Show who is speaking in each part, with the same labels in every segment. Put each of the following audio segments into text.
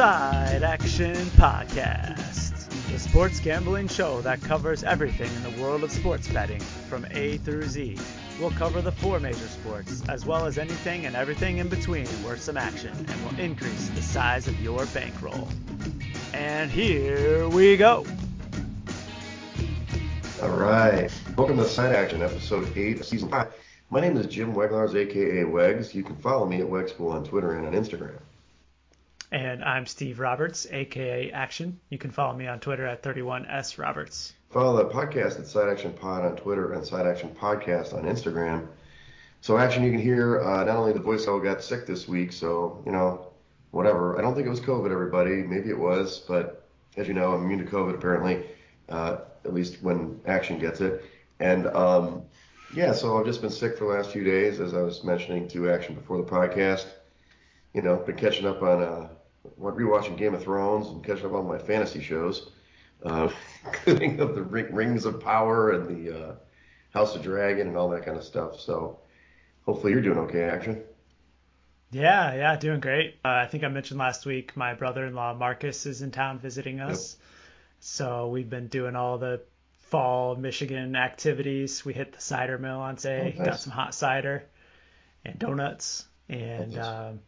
Speaker 1: Side Action Podcast, the sports gambling show that covers everything in the world of sports betting from A through Z. We'll cover the four major sports, as well as anything and everything in between worth some action, and will increase the size of your bankroll. And here we go.
Speaker 2: All right. Welcome to Side Action, episode 8 of season 5. My name is Jim Weglars, aka Wegs. You can follow me at Wegspool on Twitter and on Instagram.
Speaker 1: And I'm Steve Roberts, aka Action. You can follow me on Twitter at 31S Roberts.
Speaker 2: Follow the podcast at Side Action Pod on Twitter and Side Action Podcast on Instagram. So, Action, you can hear uh, not only the voice I got sick this week, so, you know, whatever. I don't think it was COVID, everybody. Maybe it was, but as you know, I'm immune to COVID apparently, uh, at least when Action gets it. And, um, yeah, so I've just been sick for the last few days, as I was mentioning to Action before the podcast. You know, been catching up on uh, rewatching Game of Thrones and catching up on my fantasy shows, uh, including of the Rings of Power and the uh, House of Dragon and all that kind of stuff. So hopefully you're doing okay, Action.
Speaker 1: Yeah, yeah, doing great. Uh, I think I mentioned last week my brother-in-law Marcus is in town visiting us. Yep. So we've been doing all the fall Michigan activities. We hit the cider mill on say, oh, nice. got some hot cider and donuts, and um,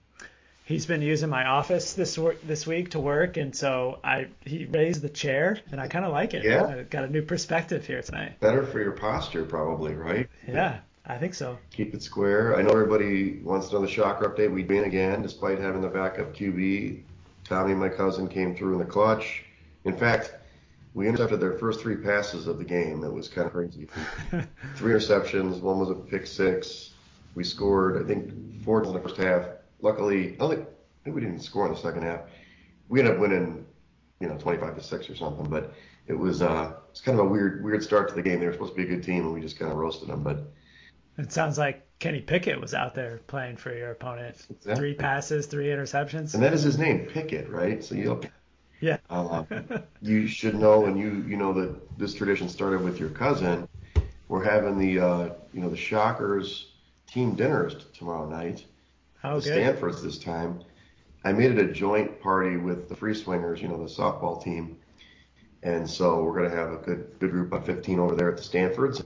Speaker 1: he's been using my office this work this week to work, and so I he raised the chair, and I kind of like it.
Speaker 2: Yeah,
Speaker 1: I got a new perspective here tonight.
Speaker 2: Better for your posture, probably, right?
Speaker 1: Yeah. I think so.
Speaker 2: Keep it square. I know everybody wants to know the shocker update. We win again, despite having the backup QB. Tommy, my cousin, came through in the clutch. In fact, we intercepted their first three passes of the game. It was kind of crazy. three interceptions. One was a pick six. We scored, I think, four in the first half. Luckily, I don't think, think we didn't score in the second half. We ended up winning, you know, 25 to six or something. But it was, uh, it's kind of a weird, weird start to the game. They were supposed to be a good team, and we just kind of roasted them. But
Speaker 1: it sounds like Kenny Pickett was out there playing for your opponent. Exactly. Three passes, three interceptions.
Speaker 2: And that is his name, Pickett, right? So you
Speaker 1: yeah.
Speaker 2: uh, you should know, and you you know that this tradition started with your cousin. We're having the uh, you know the Shockers team dinners tomorrow night.
Speaker 1: How
Speaker 2: the Stanfords this time. I made it a joint party with the Free Swingers, you know, the softball team. And so we're gonna have a good good group of 15 over there at the Stanfords.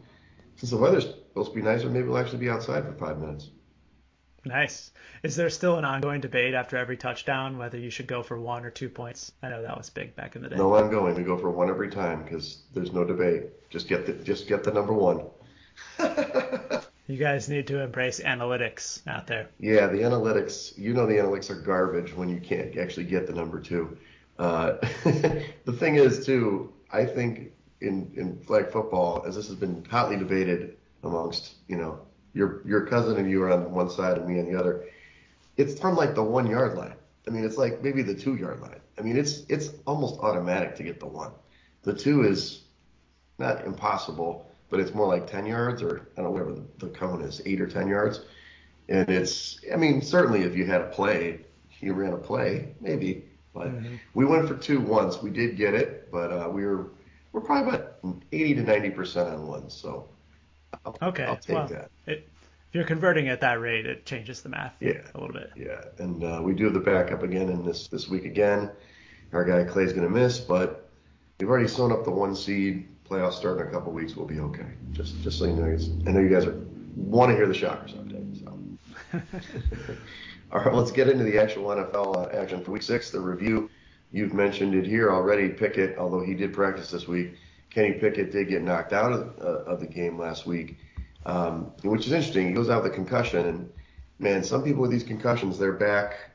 Speaker 2: Since the weather's supposed to be nicer, maybe we'll actually be outside for five minutes.
Speaker 1: Nice. Is there still an ongoing debate after every touchdown whether you should go for one or two points? I know that was big back in the day.
Speaker 2: No ongoing. We go for one every time because there's no debate. Just get the just get the number one.
Speaker 1: you guys need to embrace analytics out there.
Speaker 2: Yeah, the analytics. You know the analytics are garbage when you can't actually get the number two. Uh, the thing is too. I think in in flag football, as this has been hotly debated amongst you know your your cousin and you are on one side and me on the other. It's from like the one yard line. I mean, it's like maybe the two yard line. I mean, it's it's almost automatic to get the one. The two is not impossible, but it's more like 10 yards or I don't know whatever the, the cone is, eight or 10 yards. And it's, I mean, certainly if you had a play, you ran a play, maybe. But mm-hmm. we went for two once. We did get it, but uh, we were we're probably about 80 to 90 percent on ones. So
Speaker 1: I'll, okay.
Speaker 2: I'll take
Speaker 1: well,
Speaker 2: that.
Speaker 1: It, if you're converting at that rate, it changes the math
Speaker 2: yeah.
Speaker 1: a little bit.
Speaker 2: Yeah, and uh, we do have the backup again in this this week again. Our guy Clay's going to miss, but we've already sewn up the one seed. Playoffs start in a couple weeks. We'll be okay. Just just so you know, I know you guys are want to hear the Shockers update. So. All right, let's get into the actual NFL uh, action for Week Six. The review. You've mentioned it here already. Pickett, although he did practice this week, Kenny Pickett did get knocked out of, uh, of the game last week, um, which is interesting. He goes out with a concussion, and man, some people with these concussions, they're back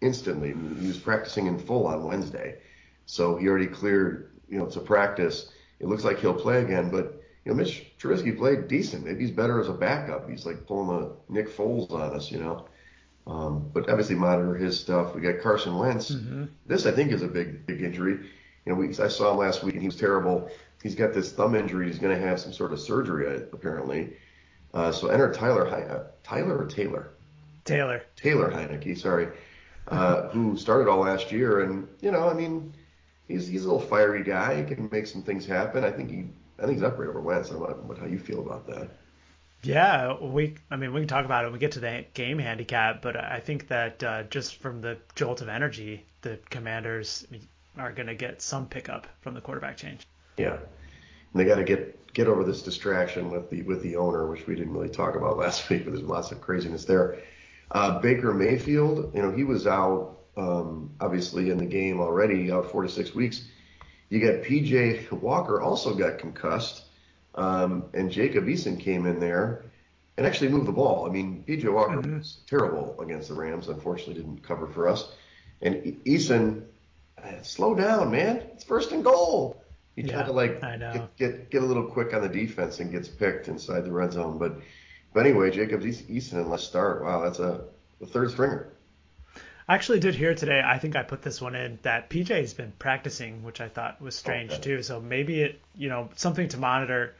Speaker 2: instantly. He was practicing in full on Wednesday, so he already cleared, you know, to practice. It looks like he'll play again, but you know, Mitch Trubisky played decent. Maybe he's better as a backup. He's like pulling a Nick Foles on us, you know. Um, but obviously monitor his stuff. We got Carson Wentz. Mm-hmm. This I think is a big big injury. You know, we, I saw him last week and he was terrible he's got this thumb injury. He's going to have some sort of surgery apparently. Uh, so enter Tyler uh, Tyler or Taylor?
Speaker 1: Taylor.
Speaker 2: Taylor Heinicke, sorry, uh, who started all last year, and you know, I mean, he's he's a little fiery guy. He can make some things happen. I think he I think he's upgrade over Wentz. I don't know how you feel about that.
Speaker 1: Yeah, we. I mean, we can talk about it when we get to the game handicap, but I think that uh, just from the jolt of energy, the Commanders are going to get some pickup from the quarterback change.
Speaker 2: Yeah, and they got to get get over this distraction with the with the owner, which we didn't really talk about last week, but there's lots of craziness there. Uh, Baker Mayfield, you know, he was out um, obviously in the game already, out four to six weeks. You got PJ Walker also got concussed. Um, and Jacob Eason came in there and actually moved the ball. I mean, PJ Walker mm-hmm. was terrible against the Rams. Unfortunately, didn't cover for us. And Eason, uh, slow down, man. It's first and goal. He yeah, tried to like get, get get a little quick on the defense and gets picked inside the red zone. But but anyway, Jacob Eason and let's start. Wow, that's a, a third stringer.
Speaker 1: I actually did hear today. I think I put this one in that PJ has been practicing, which I thought was strange okay. too. So maybe it, you know, something to monitor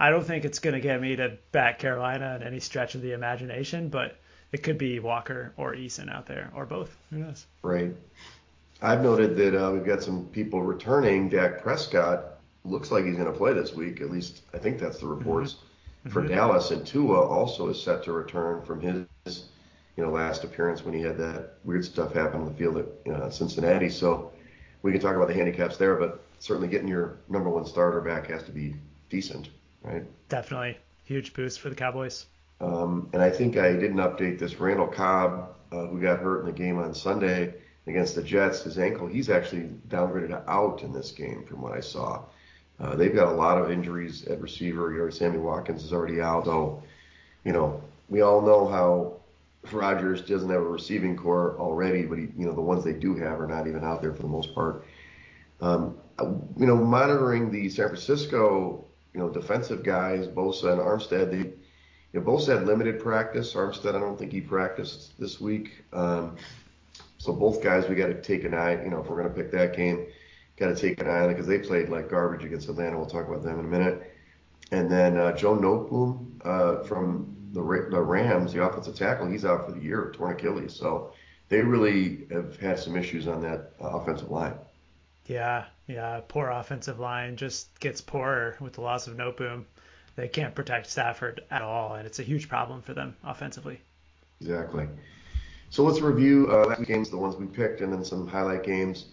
Speaker 1: I don't think it's going to get me to back Carolina in any stretch of the imagination, but it could be Walker or Eason out there, or both. Who knows?
Speaker 2: Right. I've noted that uh, we've got some people returning. Dak Prescott looks like he's going to play this week. At least I think that's the reports mm-hmm. for mm-hmm. Dallas. And Tua also is set to return from his, you know, last appearance when he had that weird stuff happen on the field at uh, Cincinnati. So we can talk about the handicaps there, but certainly getting your number one starter back has to be decent right?
Speaker 1: Definitely. Huge boost for the Cowboys.
Speaker 2: Um, and I think I didn't update this. Randall Cobb, uh, who got hurt in the game on Sunday against the Jets, his ankle, he's actually downgraded out in this game from what I saw. Uh, they've got a lot of injuries at receiver. You know, Sammy Watkins is already out, though. You know, we all know how Rodgers doesn't have a receiving corps already, but he, you know, the ones they do have are not even out there for the most part. Um, you know, monitoring the San Francisco you know, defensive guys, Bosa and Armstead, they, you know, Bosa had limited practice. Armstead, I don't think he practiced this week. Um, so both guys, we got to take an eye. You know, if we're going to pick that game, got to take an eye on it because they played like garbage against Atlanta. We'll talk about them in a minute. And then uh, Joe Noteboom uh, from the, the Rams, the offensive tackle, he's out for the year, torn Achilles. So they really have had some issues on that offensive line.
Speaker 1: Yeah, yeah. Poor offensive line just gets poorer with the loss of Noteboom. They can't protect Stafford at all, and it's a huge problem for them offensively.
Speaker 2: Exactly. So let's review uh, last games, the ones we picked, and then some highlight games.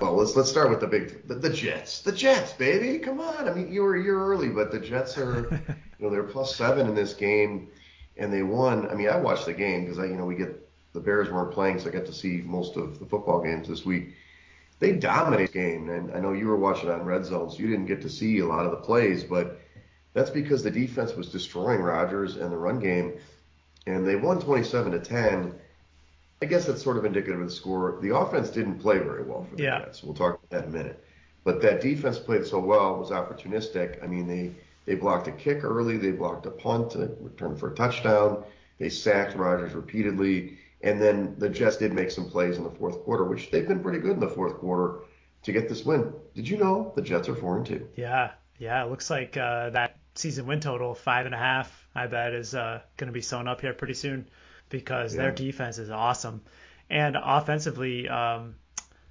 Speaker 2: Well, let's let's start with the big the, the, Jets. The Jets, baby, come on. I mean, you were a year early, but the Jets are, you know, they're plus seven in this game, and they won. I mean, I watched the game because I, you know, we get the Bears weren't playing, so I got to see most of the football games this week they dominate the game. And I know you were watching on red zone, so you didn't get to see a lot of the plays, but that's because the defense was destroying Rodgers and the run game, and they won 27 to 10. I guess that's sort of indicative of the score. The offense didn't play very well for the yeah. Jets. We'll talk about that in a minute. But that defense played so well, was opportunistic. I mean, they they blocked a kick early, they blocked a punt, a return for a touchdown. They sacked Rodgers repeatedly. And then the Jets did make some plays in the fourth quarter, which they've been pretty good in the fourth quarter to get this win. Did you know the Jets are four and two?
Speaker 1: Yeah, yeah. It looks like uh, that season win total five and a half. I bet is uh, going to be sewn up here pretty soon because yeah. their defense is awesome, and offensively, um,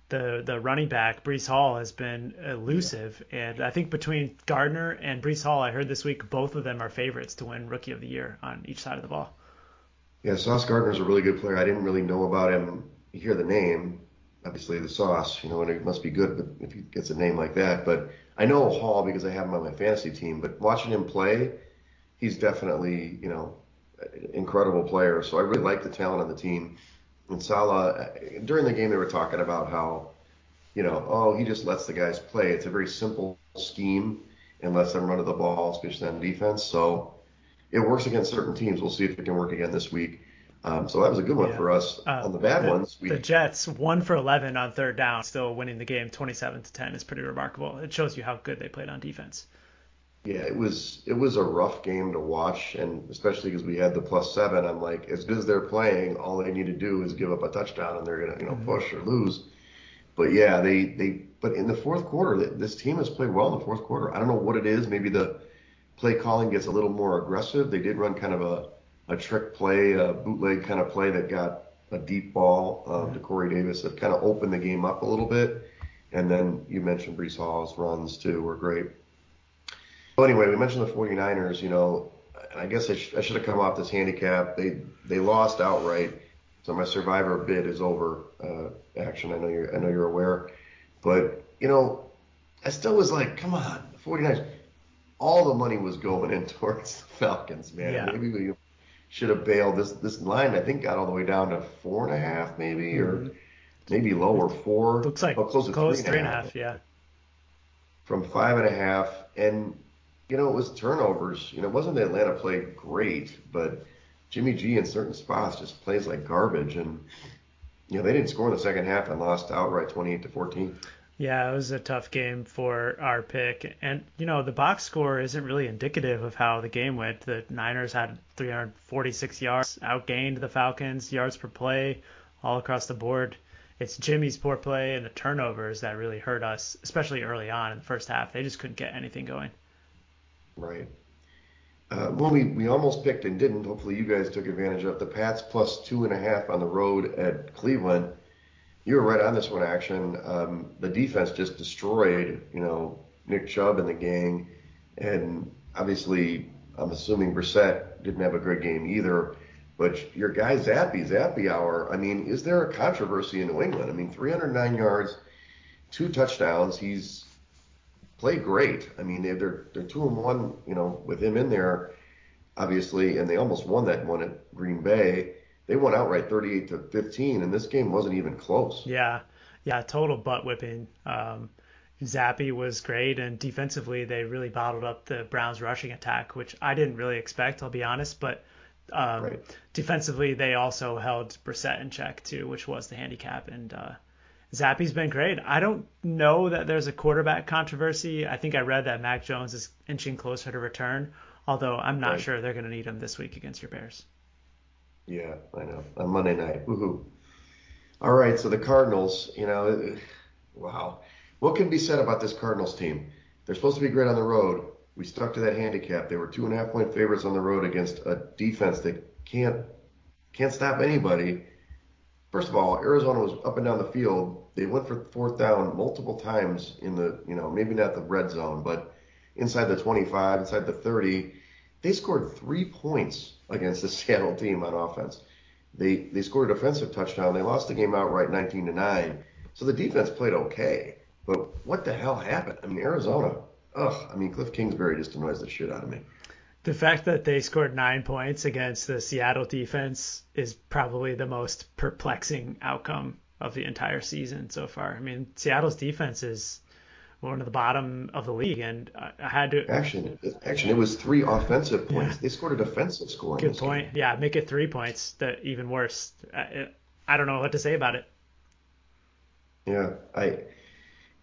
Speaker 1: the the running back Breece Hall has been elusive, yeah. and I think between Gardner and Breece Hall, I heard this week both of them are favorites to win Rookie of the Year on each side of the ball.
Speaker 2: Yeah, Sauce Gardner's a really good player. I didn't really know about him. You hear the name, obviously the Sauce, you know, and it must be good but if he gets a name like that. But I know Hall because I have him on my fantasy team. But watching him play, he's definitely, you know, incredible player. So I really like the talent on the team. And Salah, during the game, they were talking about how, you know, oh, he just lets the guys play. It's a very simple scheme and lets them run to the ball, especially on defense. So it works against certain teams. We'll see if it can work again this week. Um, so that was a good one yeah. for us. Uh, on the bad
Speaker 1: the,
Speaker 2: ones, we,
Speaker 1: the Jets one for 11 on third down, still winning the game 27 to 10 is pretty remarkable. It shows you how good they played on defense.
Speaker 2: Yeah, it was it was a rough game to watch, and especially because we had the plus seven. I'm like, as good as they're playing, all they need to do is give up a touchdown, and they're gonna you know mm-hmm. push or lose. But yeah, they they but in the fourth quarter, this team has played well in the fourth quarter. I don't know what it is. Maybe the play calling gets a little more aggressive. They did run kind of a, a trick play, a bootleg kind of play that got a deep ball um, to Corey Davis that kind of opened the game up a little bit. And then you mentioned Breece Hall's runs too were great. Well, anyway, we mentioned the 49ers. You know, and I guess I, sh- I should have come off this handicap. They they lost outright, so my survivor bid is over. Uh, action. I know you're I know you're aware, but you know, I still was like, come on, 49ers. All the money was going in towards the Falcons, man.
Speaker 1: Yeah.
Speaker 2: Maybe we should have bailed. This this line I think got all the way down to four and a half, maybe, or maybe lower four.
Speaker 1: Looks like
Speaker 2: oh, close to
Speaker 1: close
Speaker 2: three and a half
Speaker 1: Yeah.
Speaker 2: from five and a half, and you know it was turnovers. You know, it wasn't that Atlanta played great, but Jimmy G in certain spots just plays like garbage, and you know they didn't score in the second half and lost outright 28 to 14.
Speaker 1: Yeah, it was a tough game for our pick. And, you know, the box score isn't really indicative of how the game went. The Niners had 346 yards, outgained the Falcons, yards per play, all across the board. It's Jimmy's poor play and the turnovers that really hurt us, especially early on in the first half. They just couldn't get anything going.
Speaker 2: Right. Uh, well, we, we almost picked and didn't. Hopefully, you guys took advantage of the Pats plus two and a half on the road at Cleveland. You were right on this one, action. Um, the defense just destroyed, you know, Nick Chubb and the gang, and obviously, I'm assuming Brissett didn't have a great game either. But your guy Zappe, Zappe hour. I mean, is there a controversy in New England? I mean, 309 yards, two touchdowns. He's played great. I mean, they're they're, they're two and one, you know, with him in there, obviously, and they almost won that one at Green Bay. They won outright 38 to 15, and this game wasn't even close.
Speaker 1: Yeah, yeah, total butt whipping. Um, Zappe was great, and defensively they really bottled up the Browns' rushing attack, which I didn't really expect, I'll be honest. But um,
Speaker 2: Right.
Speaker 1: defensively they also held Brissett in check too, which was the handicap. And uh, Zappe's been great. I don't know that there's a quarterback controversy. I think I read that Mac Jones is inching closer to return, although I'm not
Speaker 2: Right.
Speaker 1: sure they're going to need him this week against your Bears.
Speaker 2: Yeah, I know. On Monday night. Woohoo. All right, so the Cardinals, you know, wow. What can be said about this Cardinals team? They're supposed to be great on the road. We stuck to that handicap. They were two and a half point favorites on the road against a defense that can't can't stop anybody. First of all, Arizona was up and down the field. They went for fourth down multiple times in the, you know, maybe not the red zone, but inside the 25, inside the 30. They scored three points against the Seattle team on offense. They they scored a defensive touchdown. They lost the game outright 19 to 9. So the defense played okay. But what the hell happened? I mean, Arizona. Ugh. I mean, Cliff Kingsbury just annoys the shit out of me.
Speaker 1: The fact that they scored nine points against the Seattle defense is probably the most perplexing outcome of the entire season so far. I mean, Seattle's defense is one of the bottom of the league, and I had to.
Speaker 2: Action. Action. It was three offensive points.
Speaker 1: Yeah.
Speaker 2: They scored a defensive score.
Speaker 1: Good
Speaker 2: this game.
Speaker 1: point. Yeah, make it three points. That even worse. I, I don't know what to say about it.
Speaker 2: Yeah, I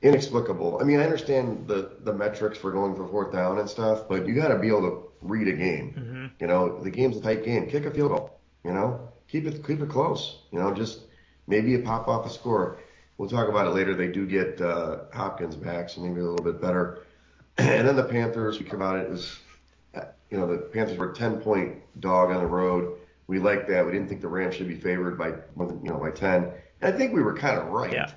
Speaker 2: inexplicable. I mean, I understand the the metrics for going for fourth down and stuff, but you got to be able to read a game.
Speaker 1: Mm-hmm.
Speaker 2: You know, the game's a tight game. Kick a field goal. You know, keep it keep it close. You know, just maybe you pop off a score. We'll talk about it later. They do get uh, Hopkins back, so maybe a little bit better. And then the Panthers. We come out, it. was, you know, the Panthers were a 10 point dog on the road. We liked that. We didn't think the Rams should be favored by more than you know by 10. And I think we were kind of right
Speaker 1: Yeah.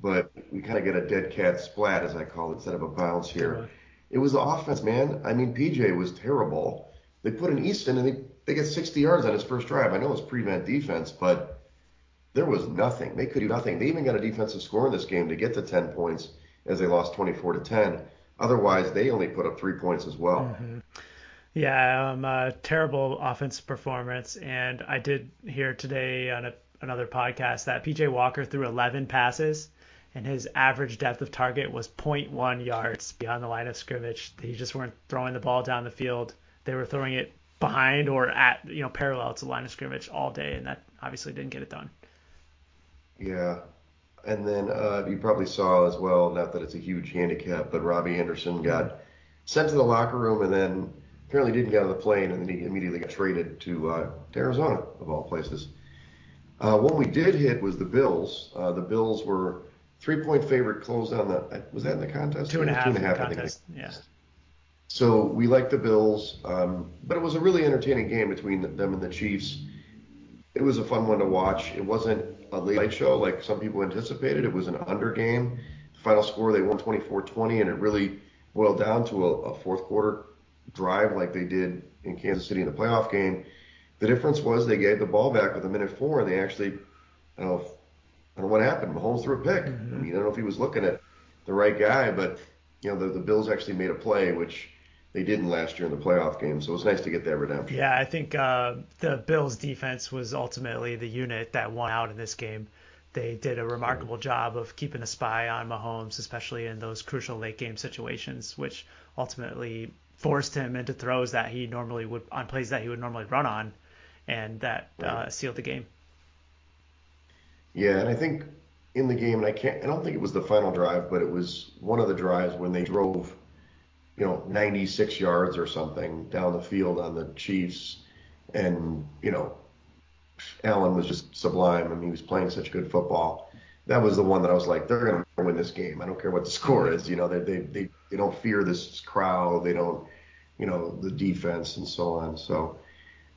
Speaker 2: but we kind of get a dead cat splat, as I call it, instead of a bounce here.
Speaker 1: one.
Speaker 2: It was the offense, man. I mean, PJ was terrible. They put in Eason and they, they get 60 yards on his first drive. I know it's prevent defense, but there was nothing. They could do nothing. They even got a defensive score in this game to get to 10 points as they lost 24 to 10. Otherwise, they only put up three points as well.
Speaker 1: Yeah, um, uh, terrible offensive performance. And I did hear today on a, another podcast that PJ Walker threw 11 passes, and his average depth of target was 0.1 yards beyond the line of scrimmage. They just weren't throwing the ball down the field. They were throwing it behind or at, you know, parallel to the line of scrimmage all day, and that obviously didn't get it done.
Speaker 2: Yeah. And then uh, you probably saw as well, not that it's a huge handicap, but Robbie Anderson got sent to the locker room and then apparently didn't get on the plane and then he immediately got traded to, uh, to Arizona, of all places. Uh, one we did hit was the Bills. Uh, the Bills were three point favorite, closed on the, was that in the contest?
Speaker 1: Two and a half
Speaker 2: Two and a
Speaker 1: in the
Speaker 2: I think.
Speaker 1: contest. Yeah.
Speaker 2: So we like the Bills, um, but it was a really entertaining game between them and the Chiefs. It was a fun one to watch. It wasn't a late night show like some people anticipated. It was an under game. The final score they won 24-20, and it really boiled down to a, a fourth quarter drive like they did in Kansas City in the playoff game. The difference was they gave the ball back with a minute four, and they actually, I don't know, if, I don't know what happened. Mahomes threw a pick. Mm-hmm. I mean, I don't know if he was looking at the right guy, but you know, the, the Bills actually made a play, which they didn't last year in the playoff game. So it was nice to get that redemption.
Speaker 1: Yeah, I think uh, the Bills defense was ultimately the unit that won out in this game. They did a remarkable job of keeping a spy on Mahomes, especially in those crucial late game situations, which ultimately forced him into throws that he normally would on plays that he would normally run on, and that right. uh, sealed the game.
Speaker 2: Yeah, and I think in the game, and I can't, I don't think it was the final drive, but it was one of the drives when they drove, you know, 96 yards or something down the field on the Chiefs, and you know, Allen was just sublime. I mean, he was playing such good football. That was the one that I was like, they're gonna win this game. I don't care what the score is. You know, they they they, they don't fear this crowd. They don't, you know, the defense and so on. So.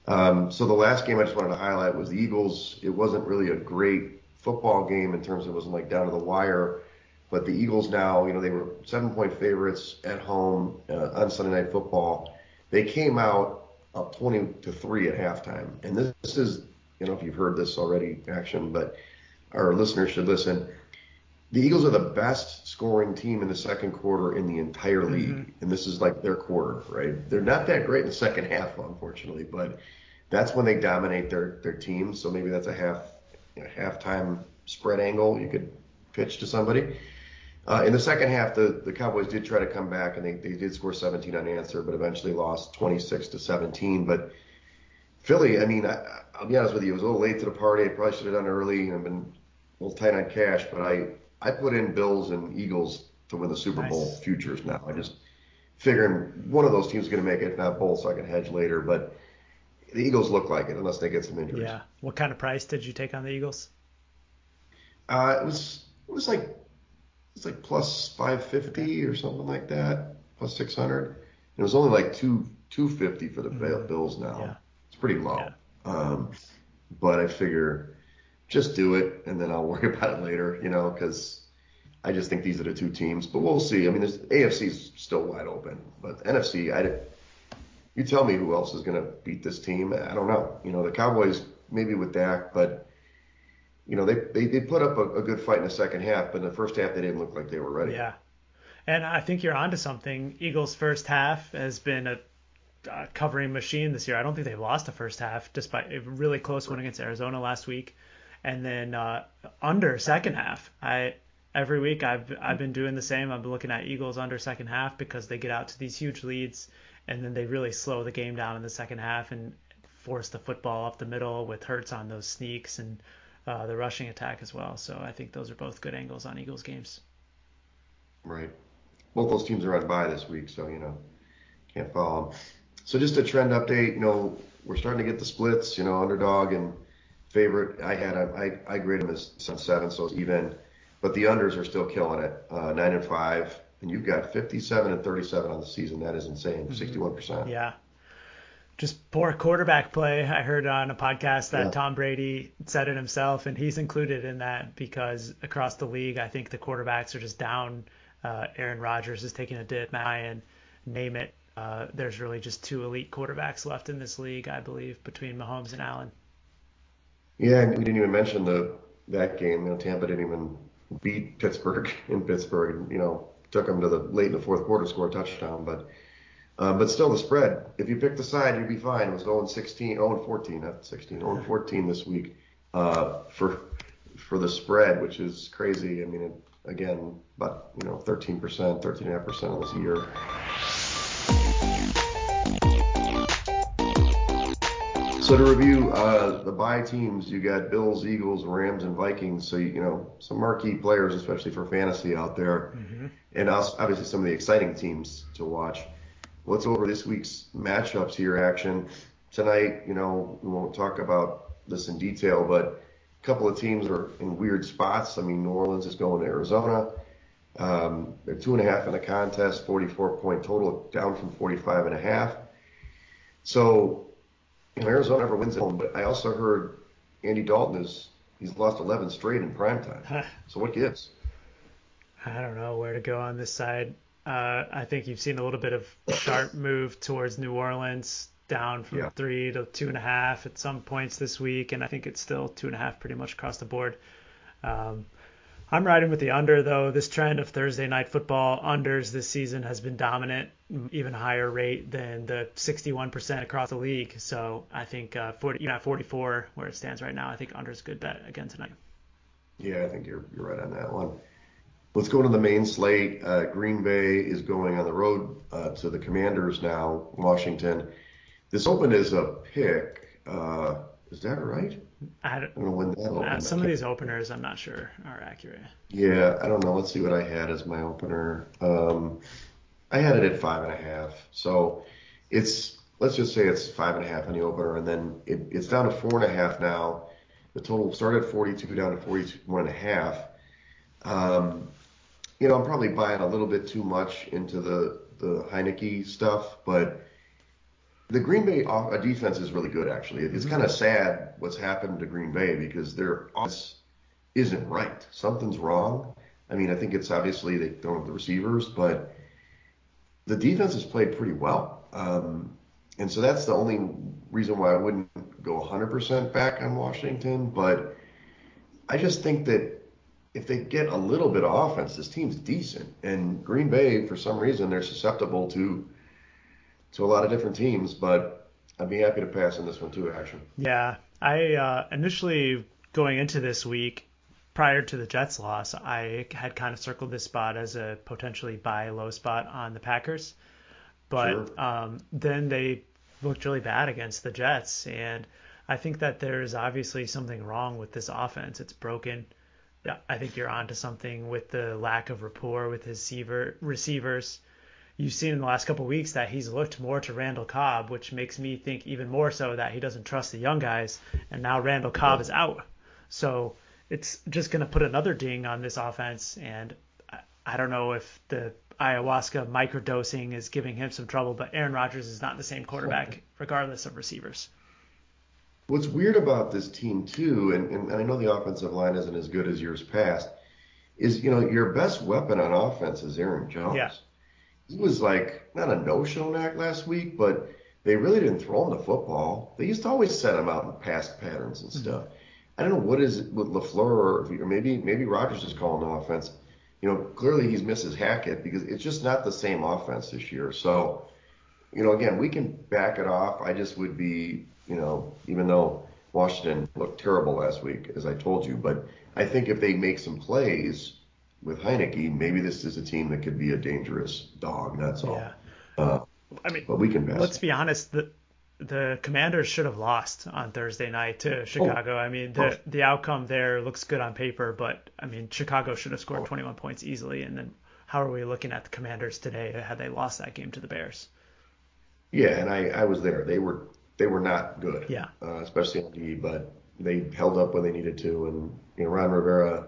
Speaker 2: Um, so the last game I just wanted to highlight was the Eagles. It wasn't really a great football game in terms of it wasn't like down to the wire. But the Eagles now, you know, they were seven point favorites at home uh, on Sunday Night Football. They came out up 20 to three at halftime, and this, this is, you know, if you've heard this already, action, but our listeners should listen. The Eagles are the best scoring team in the second quarter in the entire league, mm-hmm. and this is like their quarter, right? They're not that great in the second half, unfortunately, but that's when they dominate their their team. So maybe that's a half you know, halftime spread angle you could pitch to somebody. Uh, in the second half, the, the Cowboys did try to come back and they, they did score 17 unanswered, but eventually lost 26 to 17. But Philly, I mean, I, will be honest with you, it was a little late to the party. I probably should have done early. I've been a little tight on cash, but I, I put in Bills and Eagles to win the Super Bowl futures now. I just figuring one of those teams is going to make it, if not both, so I can hedge later. But the Eagles look like it unless they get some injuries.
Speaker 1: Yeah. What kind of price did you take on the Eagles?
Speaker 2: Uh, it was it was like it's like plus 550 okay. or something like that, plus 600. It was only like two 250 for the mm-hmm. Bills now. Yeah. It's pretty low. Yeah. Um, but I figure just do it and then I'll worry about it later, you know, because I just think these are the two teams. But we'll see. I mean, there's AFC's still wide open, but NFC, I you tell me who else is going to beat this team. I don't know. You know, the Cowboys maybe with Dak, but you know they they, they put up a, a good fight in the second half, but in the first half they didn't look like they were ready.
Speaker 1: Yeah, and I think you're onto something. Eagles' first half has been a covering machine this year. I don't think they've lost the first half, despite a really close one against Arizona last week, and then uh, under second half. I every week I've I've been doing the same. I've been looking at Eagles under second half because they get out to these huge leads and then they really slow the game down in the second half and force the football up the middle with Hurts on those sneaks and uh, the rushing attack as well. So I think those are both good angles on Eagles games.
Speaker 2: Right. Both those teams are on bye this week, so you know can't follow them. So just a trend update. You know we're starting to get the splits. You know underdog and favorite. I had a, I I grade them as seven, so it's even. But the unders are still killing it. Uh, nine and five and you've got 57 and 37 on the season. That is insane. Mm-hmm. 61%.
Speaker 1: Yeah. Just poor quarterback play. I heard on a podcast that yeah. Tom Brady said it himself, and he's included in that because across the league, I think the quarterbacks are just down. Uh, Aaron Rodgers is taking a dip. and name it. Uh, there's really just two elite quarterbacks left in this league, I believe, between Mahomes and Allen.
Speaker 2: Yeah, and we didn't even mention the that game. You know, Tampa didn't even beat Pittsburgh in Pittsburgh. You know, took them to the late in the fourth quarter, score a touchdown. But uh, but still, the spread. If you pick the side, you'd be fine. It was 0 16, 0 14, not 16, 0 14 this week uh, for for the spread, which is crazy. I mean, it, again, about you know 13 percent, 13.5 percent of this year. So to review uh, the bye teams, you got Bills, Eagles, Rams, and Vikings. So you know some marquee players, especially for fantasy out there, mm-hmm. and also, obviously some of the exciting teams to watch. Let's over this week's matchups here. Action tonight. You know we won't talk about this in detail, but a couple of teams are in weird spots. I mean, New Orleans is going to Arizona. Um, they're two and a half in the contest, 44 point total, down from 45 and a half. So you know, Arizona never wins at home, but I also heard Andy Dalton is he's lost 11 straight in prime time. so what gives?
Speaker 1: I don't know where to go on this side. Uh, I think you've seen a little bit of sharp move towards New Orleans, down from
Speaker 2: Yeah.
Speaker 1: three to two and a half at some points this week, and I think it's still two and a half pretty much across the board. Um, I'm riding with the under though. This trend of Thursday night football unders this season has been dominant, even higher rate than the 61% across the league. So I think uh, 40, even at 44 where it stands right now, I think under is a good bet again tonight.
Speaker 2: Yeah, I think you're you're right on that one. Let's go to the main slate. Uh, Green Bay is going on the road uh, to the Commanders now. Washington. This open is a pick. Uh, is that right?
Speaker 1: I don't,
Speaker 2: I don't know when that
Speaker 1: uh,
Speaker 2: opened.
Speaker 1: some of these openers, I'm not sure are accurate.
Speaker 2: Yeah, I don't know. Let's see what I had as my opener. Um, I had it at five and a half. So it's let's just say it's five and a half on the opener, and then it, it's down to four and a half now. The total started at 42 down to 41 and a half. Um, you know, I'm probably buying a little bit too much into the the Heinicke stuff, but the Green Bay off- uh, defense is really good actually. It's kind of sad what's happened to Green Bay because their offense isn't right. Something's wrong. I mean, I think it's obviously they don't have the receivers, but the defense has played pretty well. Um, and so that's the only reason why I wouldn't go 100% back on Washington. But I just think that if they get a little bit of offense, this team's decent. And Green Bay, for some reason, they're susceptible to to a lot of different teams. But I'd be happy to pass on this one too, actually.
Speaker 1: Yeah, I uh, initially going into this week, prior to the Jets loss, I had kind of circled this spot as a potentially buy low spot on the Packers, but
Speaker 2: Sure.
Speaker 1: um, then they looked really bad against the Jets, and I think that there's obviously something wrong with this offense. It's broken. Yeah, I think you're onto something with the lack of rapport with his receiver, receivers. You've seen in the last couple of weeks that he's looked more to Randall Cobb, which makes me think even more so that he doesn't trust the young guys. And now Randall Cobb is out. So it's just going to put another ding on this offense. And I, I don't know if the ayahuasca microdosing is giving him some trouble, but Aaron Rodgers is not the same quarterback, regardless of receivers.
Speaker 2: What's weird about this team too, and, and I know the offensive line isn't as good as years past, is you know your best weapon on offense is Aaron Jones.
Speaker 1: Yeah.
Speaker 2: He was like not a no-show knack last week, but they really didn't throw him the football. They used to always set him out in pass patterns and mm-hmm. stuff. I don't know what is it with Lafleur or, or maybe maybe Rodgers is calling the offense. You know, clearly he's misses Hackett because it's just not the same offense this year. So, you know, again, we can back it off. I just would be, you know, even though Washington looked terrible last week, as I told you, but I think if they make some plays with Heinicke, maybe this is a team that could be a dangerous dog. That's all.
Speaker 1: Yeah.
Speaker 2: Uh,
Speaker 1: I mean,
Speaker 2: but we can pass.
Speaker 1: let's be honest. The the Commanders should have lost on Thursday night to Chicago. I mean, the the outcome there looks good on paper, but I mean, Chicago should have scored 21 points easily. And then how are we looking at the Commanders today had they lost that game to the Bears?
Speaker 2: Yeah, and I, I was there. They were they were not good.
Speaker 1: Yeah.
Speaker 2: Uh, especially on D, but they held up when they needed to. And you know, Ron Rivera,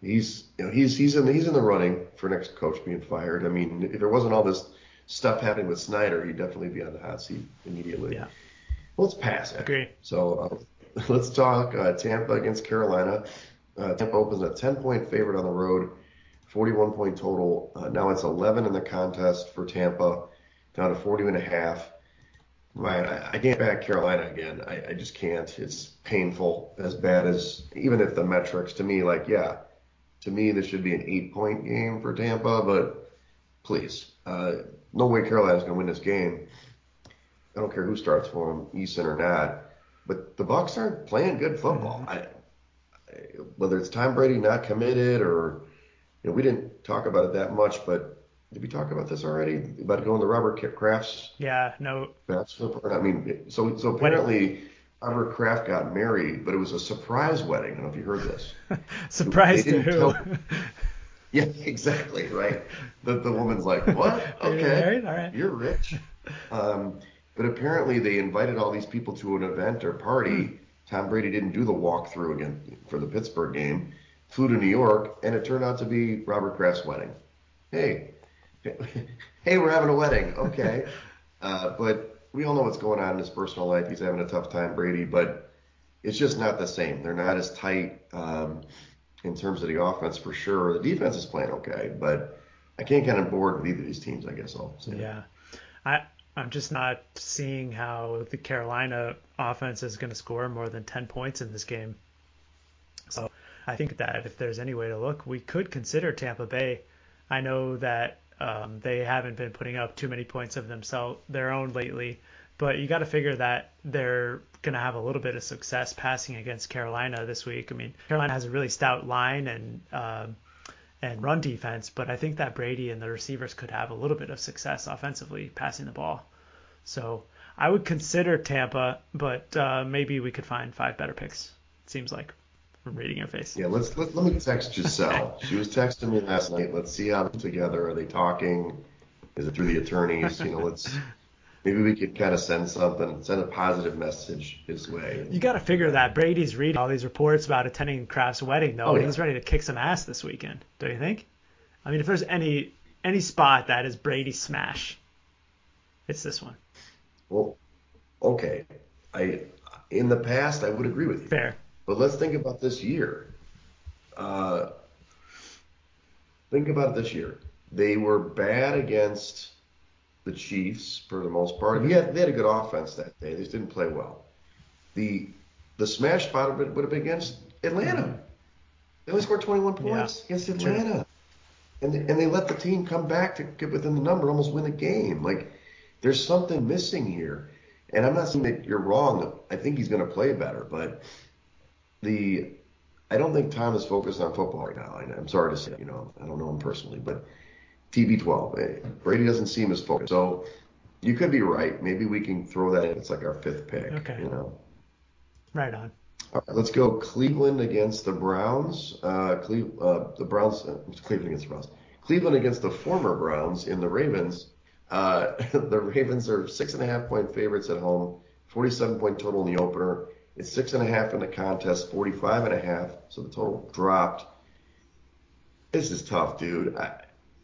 Speaker 2: he's you know he's he's in the, he's in the running for next coach being fired. I mean, if there wasn't all this stuff happening with Snyder, he'd definitely be on the hot seat immediately.
Speaker 1: Yeah.
Speaker 2: Let's pass it.
Speaker 1: Agree.
Speaker 2: So uh, let's talk uh, Tampa against Carolina. Uh, Tampa opens a 10 point favorite on the road, 41 point total. Uh, now it's 11 in the contest for Tampa, down to 40 and a half. Man, I, I can't back Carolina again. I, I just can't. It's painful, as bad as even if the metrics to me, like, yeah, to me, this should be an eight point game for Tampa, but please, uh, no way Carolina's going to win this game. I don't care who starts for them, Eason or not. But the Bucs aren't playing good football. I, I, whether it's Tom Brady not committed or you know, we didn't talk about it that much, but did we talk about this already? About going to Robert Kraft's
Speaker 1: Yeah, no,
Speaker 2: bachelor party? I mean, so so apparently Robert Kraft got married, but it was a surprise wedding. I don't know if you heard this.
Speaker 1: surprise to who?
Speaker 2: tell- Yeah, exactly, right. The the woman's like, what? Okay,
Speaker 1: married? All right.
Speaker 2: you're rich. Um, but apparently they invited all these people to an event or party. Tom Brady didn't do the walkthrough again for the Pittsburgh game. Flew to New York, and it turned out to be Robert Kraft's wedding. Hey, hey, we're having a wedding. Okay, uh, but we all know what's going on in his personal life. He's having a tough time, Brady, but it's just not the same. They're not as tight um, in terms of the offense for sure. The defense is playing okay, but I can't get on board with either of these teams. I guess I'll say.
Speaker 1: Yeah, I I'm just not seeing how the Carolina offense is going to score more than 10 points in this game. So I think that if there's any way to look, we could consider Tampa Bay. I know that um, they haven't been putting up too many points of themselves their own lately, but you got to figure that they're going to have a little bit of success passing against Carolina this week. I mean, Carolina has a really stout line and uh, and run defense, but I think that Brady and the receivers could have a little bit of success offensively passing the ball. So I would consider Tampa, but uh, maybe we could find five better picks. It seems like from reading your face.
Speaker 2: Yeah, let's let, let me text Gisele. she was texting me last night. Let's see how they're together. Are they talking? Is it through the attorneys? You know, let's maybe we could kind of send something, send a positive message his way.
Speaker 1: You got to figure that Brady's reading all these reports about attending Kraft's wedding, though. Oh, yeah. He's ready to kick some ass this weekend. Don't you think? I mean, if there's any any spot that is Brady smash, it's this one.
Speaker 2: Well, okay. I in the past I would agree with you.
Speaker 1: Fair.
Speaker 2: But let's think about this year. Uh, think about it this year. They were bad against the Chiefs for the most part. Mm-hmm. Yeah, they had a good offense that day. They just didn't play well. The the smash spot would have been against Atlanta. They only scored 21 points yeah. against Atlanta. And they, and they let the team come back to get within the number, almost win the game. Like there's something missing here. And I'm not saying that you're wrong. I think he's going to play better, but the I don't think Tom is focused on football right now. I'm sorry to say, you know, I don't know him personally, but TB12. Eh, Brady doesn't seem as focused. So you could be right. Maybe we can throw that in. It's like our fifth pick. Okay. You know.
Speaker 1: Right on.
Speaker 2: All right, let's go Cleveland against the Browns. Uh, Cle- uh, the Browns. Uh, Cleveland against the Browns. Cleveland against the former Browns in the Ravens. Uh, the Ravens are six and a half point favorites at home. 47 point total in the opener. It's six and a half in the contest. 45 and a half. So the total dropped. This is tough, dude. I,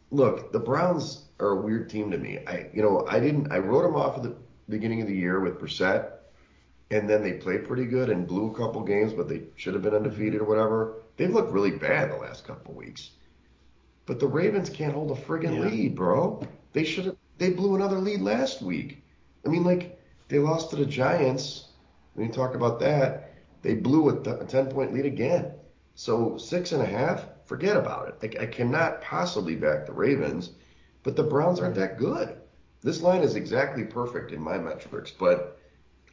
Speaker 2: look, the Browns are a weird team to me. I, you know, I didn't. I wrote them off at the beginning of the year with Brissett, and then they played pretty good and blew a couple games, but they should have been undefeated or whatever. They've looked really bad the last couple weeks. But the Ravens can't hold a friggin' yeah. lead, bro. They should have. They blew another lead last week. I mean, like they lost to the Giants. When you talk about that, they blew a, 10 point lead again. So six and a half forget about it. I, I cannot possibly back the Ravens, but the Browns aren't that good. This line is exactly perfect in my metrics, but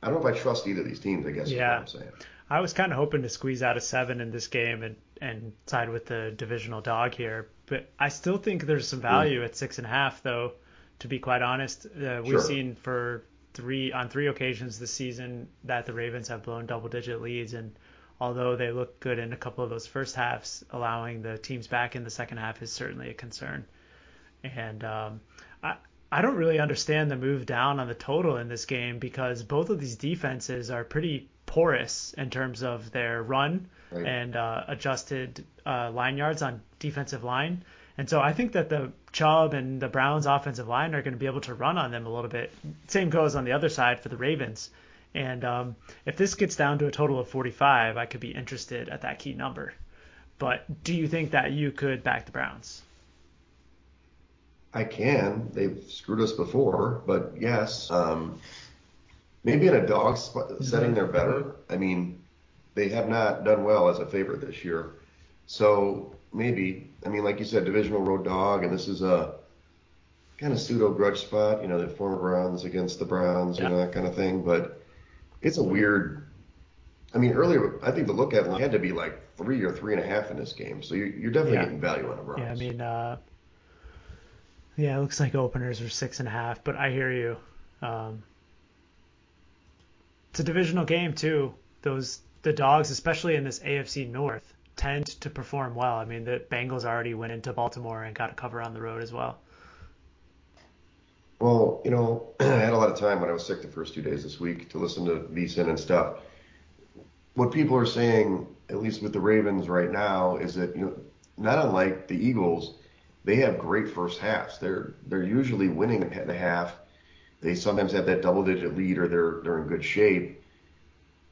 Speaker 2: I don't know if I trust either of these teams. I guess yeah. is what I'm saying.
Speaker 1: I was kind of hoping to squeeze out a seven in this game and and side with the divisional dog here, but I still think there's some value mm. at six and a half, though. To be quite honest, uh, we've sure. seen for three on three occasions this season that the Ravens have blown double digit leads and although they look good in a couple of those first halves, allowing the teams back in the second half is certainly a concern. And um, I, I don't really understand the move down on the total in this game because both of these defenses are pretty porous in terms of their run right. and uh, adjusted uh, line yards on defensive line. And so I think that the Chubb and the Browns offensive line are going to be able to run on them a little bit. Same goes on the other side for the Ravens. And um, if this gets down to a total of 45, I could be interested at that key number. But do you think that you could back the Browns?
Speaker 2: I can. They've screwed us before, but yes. Um, maybe in a dog setting, they're better. I mean, they have not done well as a favorite this year. So maybe, I mean, like you said, divisional road dog, and this is a kind of pseudo grudge spot, you know, the former Browns against the Browns, yeah. you know, that kind of thing. But it's a weird. I mean, earlier I think the look at had to be like three or three and a half in this game, so you're, you're definitely yeah. getting value on the Browns.
Speaker 1: Yeah, I mean, uh, yeah, it looks like openers are six and a half, but I hear you. Um, it's a divisional game too. Those the dogs, especially in this AFC North, tend to perform well. I mean, the Bengals already went into Baltimore and got a cover on the road as well.
Speaker 2: Well, you know, I had a lot of time when I was sick the first two days this week to listen to VSIN and stuff. What people are saying, at least with the Ravens right now, is that you know, not unlike the Eagles, they have great first halves. They're they're usually winning the half. They sometimes have that double digit lead or they're they're in good shape.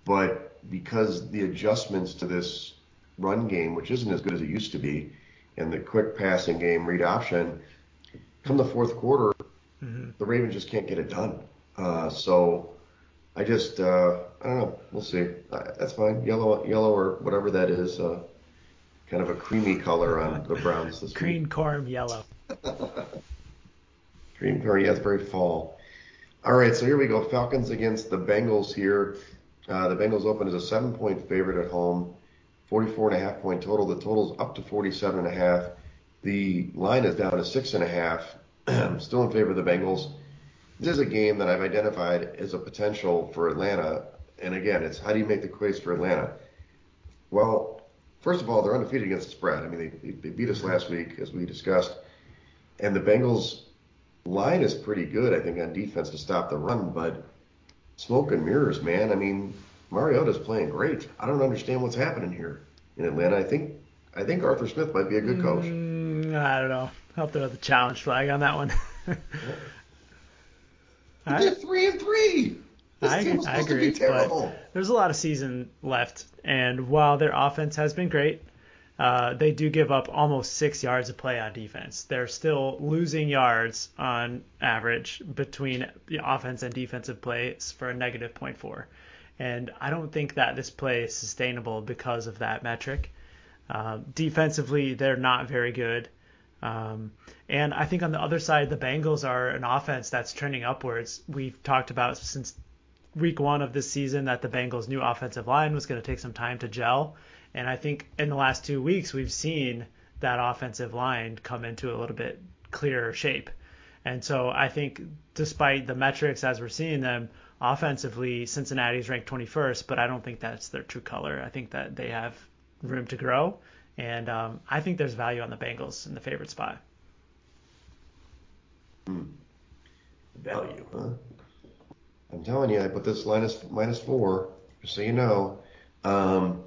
Speaker 2: But because the adjustments to this run game, which isn't as good as it used to be, and the quick passing game, read option, come the fourth quarter,
Speaker 1: Mm-hmm.
Speaker 2: the Ravens just can't get it done. Uh, so I just uh, I don't know. We'll see. Uh, that's fine. Yellow, yellow or whatever that is. Uh, kind of a creamy color on the Browns this
Speaker 1: Green
Speaker 2: week.
Speaker 1: corn yellow.
Speaker 2: Green corn. Yeah, it's very fall. All right, so here we go. Falcons against the Bengals here. Uh, the Bengals open as a seven-point favorite at home. 44 and a half point total. The total's up to 47 and a half. The line is down to six and a half. Still in favor of the Bengals. This is a game that I've identified as a potential for Atlanta. And again, it's how do you make the case for Atlanta? Well, first of all, they're undefeated against the spread. I mean, they, they beat us last week, as we discussed. And the Bengals line is pretty good, I think, on defense to stop the run. But smoke and mirrors, man. I mean, Mariota's playing great. I don't understand what's happening here in Atlanta. I think I think Arthur Smith might be a good coach.
Speaker 1: Mm, I don't know. I'll throw the challenge flag on that one. I-
Speaker 2: They're three and three. This
Speaker 1: I,
Speaker 2: team was
Speaker 1: I agree,
Speaker 2: to be terrible.
Speaker 1: there's a lot of season left, and while their offense has been great, uh, they do give up almost six yards of play on defense. They're still losing yards on average between the offense and defensive plays for a negative 0.4. And I don't think that this play is sustainable because of that metric. Uh, defensively, they're not very good. Um, and I think on the other side, the Bengals are an offense that's trending upwards. We've talked about since week one of this season that the Bengals' new offensive line was going to take some time to gel. And I think in the last two weeks, we've seen that offensive line come into a little bit clearer shape. And so I think despite the metrics as we're seeing them, offensively, Cincinnati's ranked 21st, but I don't think that's their true color. I think that they have room to grow. And um, I think there's value on the Bengals in the favorite spot.
Speaker 2: Value, huh? I'm telling you, I put this minus minus four, just so you know. Um,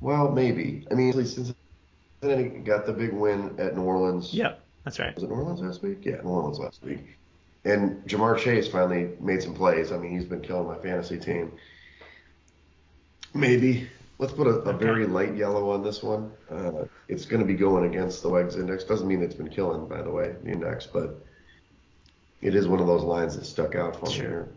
Speaker 2: well, maybe. I mean, at least Cincinnati got the big win at New Orleans.
Speaker 1: Yep, that's right.
Speaker 2: Was it New Orleans last week? Yeah, New Orleans last week. And Ja'Marr Chase finally made some plays. I mean, he's been killing my fantasy team. Maybe. Let's put a, a very light yellow on this one. Uh, it's going to be going against the WEGS index. Doesn't mean it's been killing, by the way, the index, but it is one of those lines that stuck out for me here.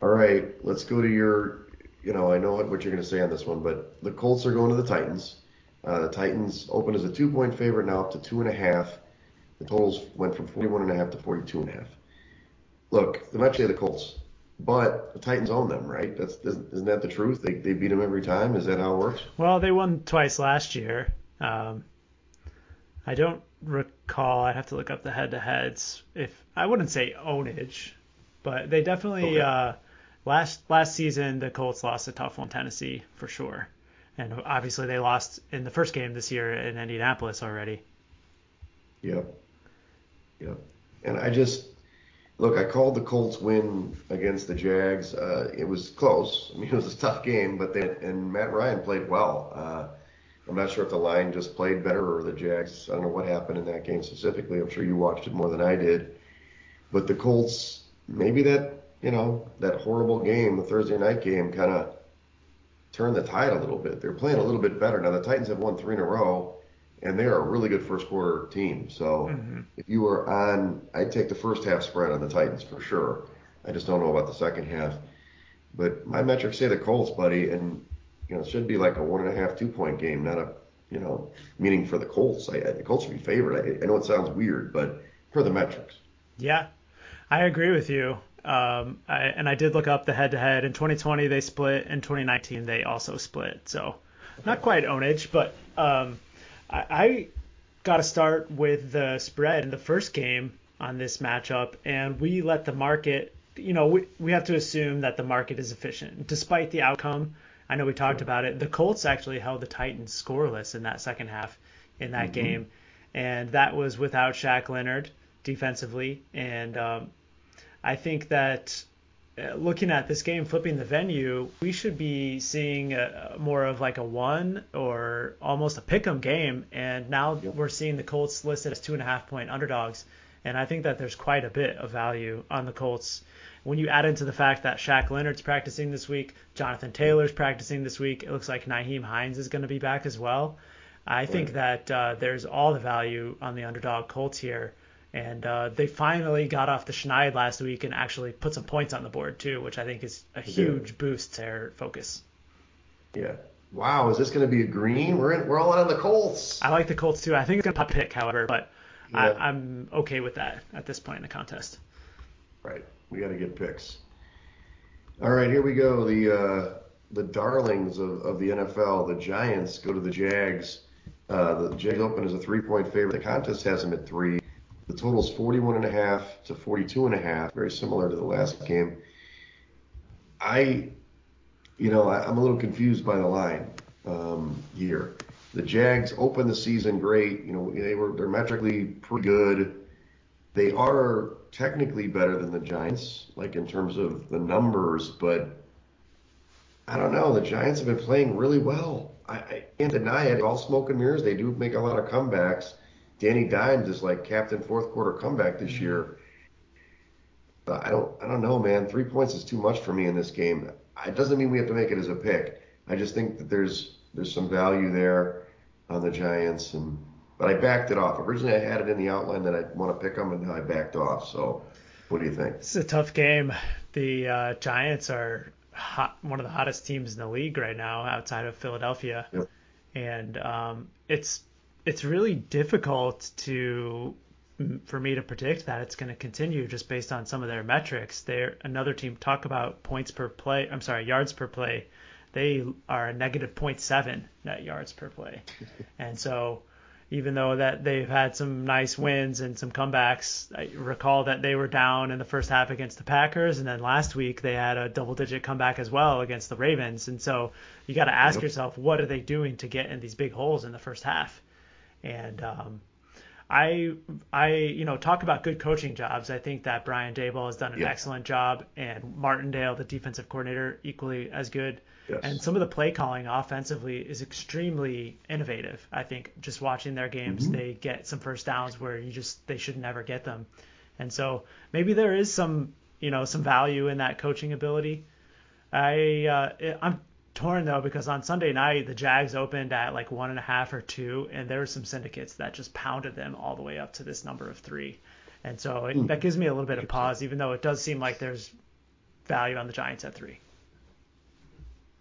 Speaker 2: All right, let's go to your. You know, I know what, what you're going to say on this one, but the Colts are going to the Titans. Uh, the Titans open as a two-point favorite, now up to two and a half. The totals went from 41 and a half to 42 and a half. Look, the match say the Colts, but the Titans own them, right? That's isn't isn't that the truth? They they beat them every time. Is that how it works?
Speaker 1: Well, they won twice last year. Um, I don't recall. I'd have to look up the head-to-heads. If I wouldn't say ownage, but they definitely
Speaker 2: Okay.
Speaker 1: uh, last last season the Colts lost a tough one, Tennessee for sure, and obviously they lost in the first game this year in Indianapolis already.
Speaker 2: Yep. Yep. And I just look. I called the Colts win against the Jags. Uh, it was close. I mean, it was a tough game, but they and Matt Ryan played well. Uh, I'm not sure if the line just played better or the Jags. I don't know what happened in that game specifically. I'm sure you watched it more than I did. But the Colts, maybe that you know that horrible game, the Thursday night game, kind of turned the tide a little bit. They're playing a little bit better now. The Titans have won three in a row, and they are a really good first quarter team. So if you were on, I'd take the first half spread on the Titans for sure. I just don't know about the second half. But my metrics say the Colts, buddy, and you know it should be like a one and a half, two point game, not a you know meaning for the Colts. I, the Colts should be favored. I, I know it sounds weird, but for the metrics.
Speaker 1: Yeah, I agree with you. Um, I, and I did look up the head-to-head. In 2020 they split. In 2019 they also split. So not quite ownage, but um, I, I got to start with the spread in the first game on this matchup, and we let the market. You know, we we have to assume that the market is efficient, despite the outcome. I know we talked about it. The Colts actually held the Titans scoreless in that second half in that game, and that was without Shaq Leonard defensively. And um, I think that looking at this game, flipping the venue, we should be seeing a, a more of like a one or almost a pick'em game. And now we're seeing the Colts listed as two and a half point underdogs. And I think that there's quite a bit of value on the Colts. When you add into the fact that Shaq Leonard's practicing this week, Jonathan Taylor's practicing this week, it looks like Nyheim Hines is going to be back as well. I think that uh, there's all the value on the underdog Colts here. And uh, they finally got off the schneid last week and actually put some points on the board too, which I think is a huge yeah. boost to their focus.
Speaker 2: Yeah. Wow, is this going to be a green? We're in, we're all in on the Colts.
Speaker 1: I like the Colts too. I think it's going to pop pick, however, but yeah. I, I'm okay with that at this point in the contest.
Speaker 2: Right. We got to get picks. All right, here we go. The uh, the darlings of, of the NFL, the Giants, go to the Jags. Uh, the Jags open as a three point favorite. The contest has them at three. The total is 41 and a half to 42 and a half, very similar to the last game. I, you know, I, am a little confused by the line um, here. The Jags opened the season great. You know, they were they're metrically pretty good. They are technically better than the Giants, like in terms of the numbers, but I don't know. The Giants have been playing really well. I, I can't deny it. All smoke and mirrors. They do make a lot of comebacks. Danny Dimes is like captain fourth quarter comeback this mm-hmm. year. But I don't I don't know, man. Three points is too much for me in this game. It doesn't mean we have to make it as a pick. I just think that there's there's some value there on the Giants and but I backed it off. Originally I had it in the outline that I want to pick them and now I backed off. So what do you think?
Speaker 1: It's a tough game. The uh, Giants are hot, one of the hottest teams in the league right now outside of Philadelphia, yep. and um, it's it's really difficult to for me to predict that it's going to continue just based on some of their metrics. They're another team talk about points per play. I'm sorry, yards per play. They are a negative 0.7 net yards per play, and so even though that they've had some nice wins and some comebacks. I recall that they were down in the first half against the Packers, and then last week they had a double-digit comeback as well against the Ravens. And so you got to ask yep. yourself, what are they doing to get in these big holes in the first half? And um, I, I, you know, talk about good coaching jobs. I think that Brian Daboll has done an excellent job, and Martindale, the defensive coordinator, equally as good. Yes. And some of the play calling offensively is extremely innovative. I think just watching their games, mm-hmm. they get some first downs where you just they should never get them. And so maybe there is some you know some value in that coaching ability. I uh, I'm torn though because on Sunday night the Jags opened at like one and a half or two, and there were some syndicates that just pounded them all the way up to this number of three. And so it, mm. that gives me a little bit of pause, even though it does seem like there's value on the Giants at three.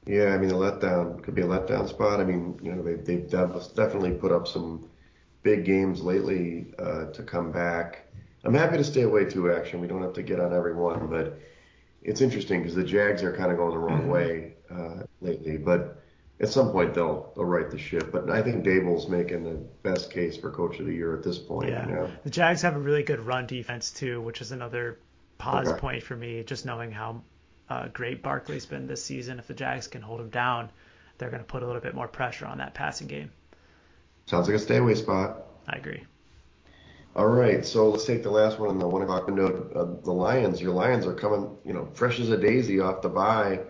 Speaker 2: Yeah, I mean, a letdown could be a letdown spot. I mean, you know, they, they've definitely put up some big games lately uh, to come back. I'm happy to stay away too, action. We don't have to get on every one, but it's interesting because the Jags are kind of going the wrong mm-hmm. way uh, lately. But at some point they'll they'll right the ship. But I think Daboll's making the best case for Coach of the Year at this point.
Speaker 1: Yeah,
Speaker 2: you know?
Speaker 1: the Jags have a really good run defense too, which is another pause okay. point for me. Just knowing how uh, great Barkley's been this season. If the Jags can hold him down, they're going to put a little bit more pressure on that passing game.
Speaker 2: Sounds like a stay away spot.
Speaker 1: I agree.
Speaker 2: All right, so let's take the last one on the one o'clock window. Uh, the Lions. Your Lions are coming, you know, fresh as a daisy off the bye.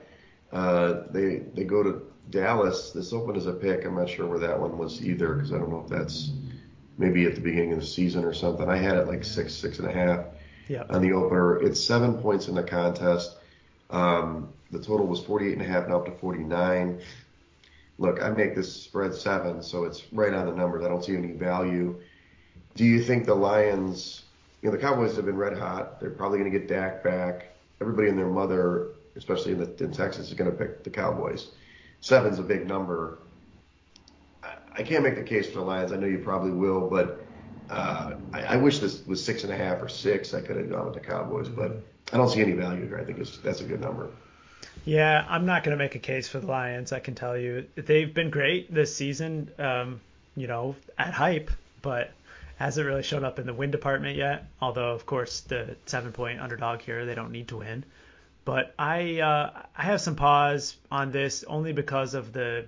Speaker 2: Uh, they they go to Dallas. This opened as a pick. I'm not sure where that one was either because I don't know if that's maybe at the beginning of the season or something. I had it like six, six and a half yep. on the opener. It's seven points in the contest. Um, the total was 48 and a half, now up to 49. Look, I make this spread seven, so it's right on the numbers. I don't see any value. Do you think the Lions, you know, the Cowboys have been red hot. They're probably going to get Dak back. Everybody and their mother, especially in, the, in Texas, is going to pick the Cowboys. Seven's a big number. I, I can't make the case for the Lions. I know you probably will, but uh, I, I wish this was six and a half or six. I could have gone with the Cowboys, but I don't see any value here. I think that's a good number.
Speaker 1: Yeah, I'm not going to make a case for the Lions. I can tell you they've been great this season. Um, you know, at hype, but hasn't really shown up in the win department yet. Although, of course, the seven point underdog here, they don't need to win. But I uh, I have some pause on this only because of the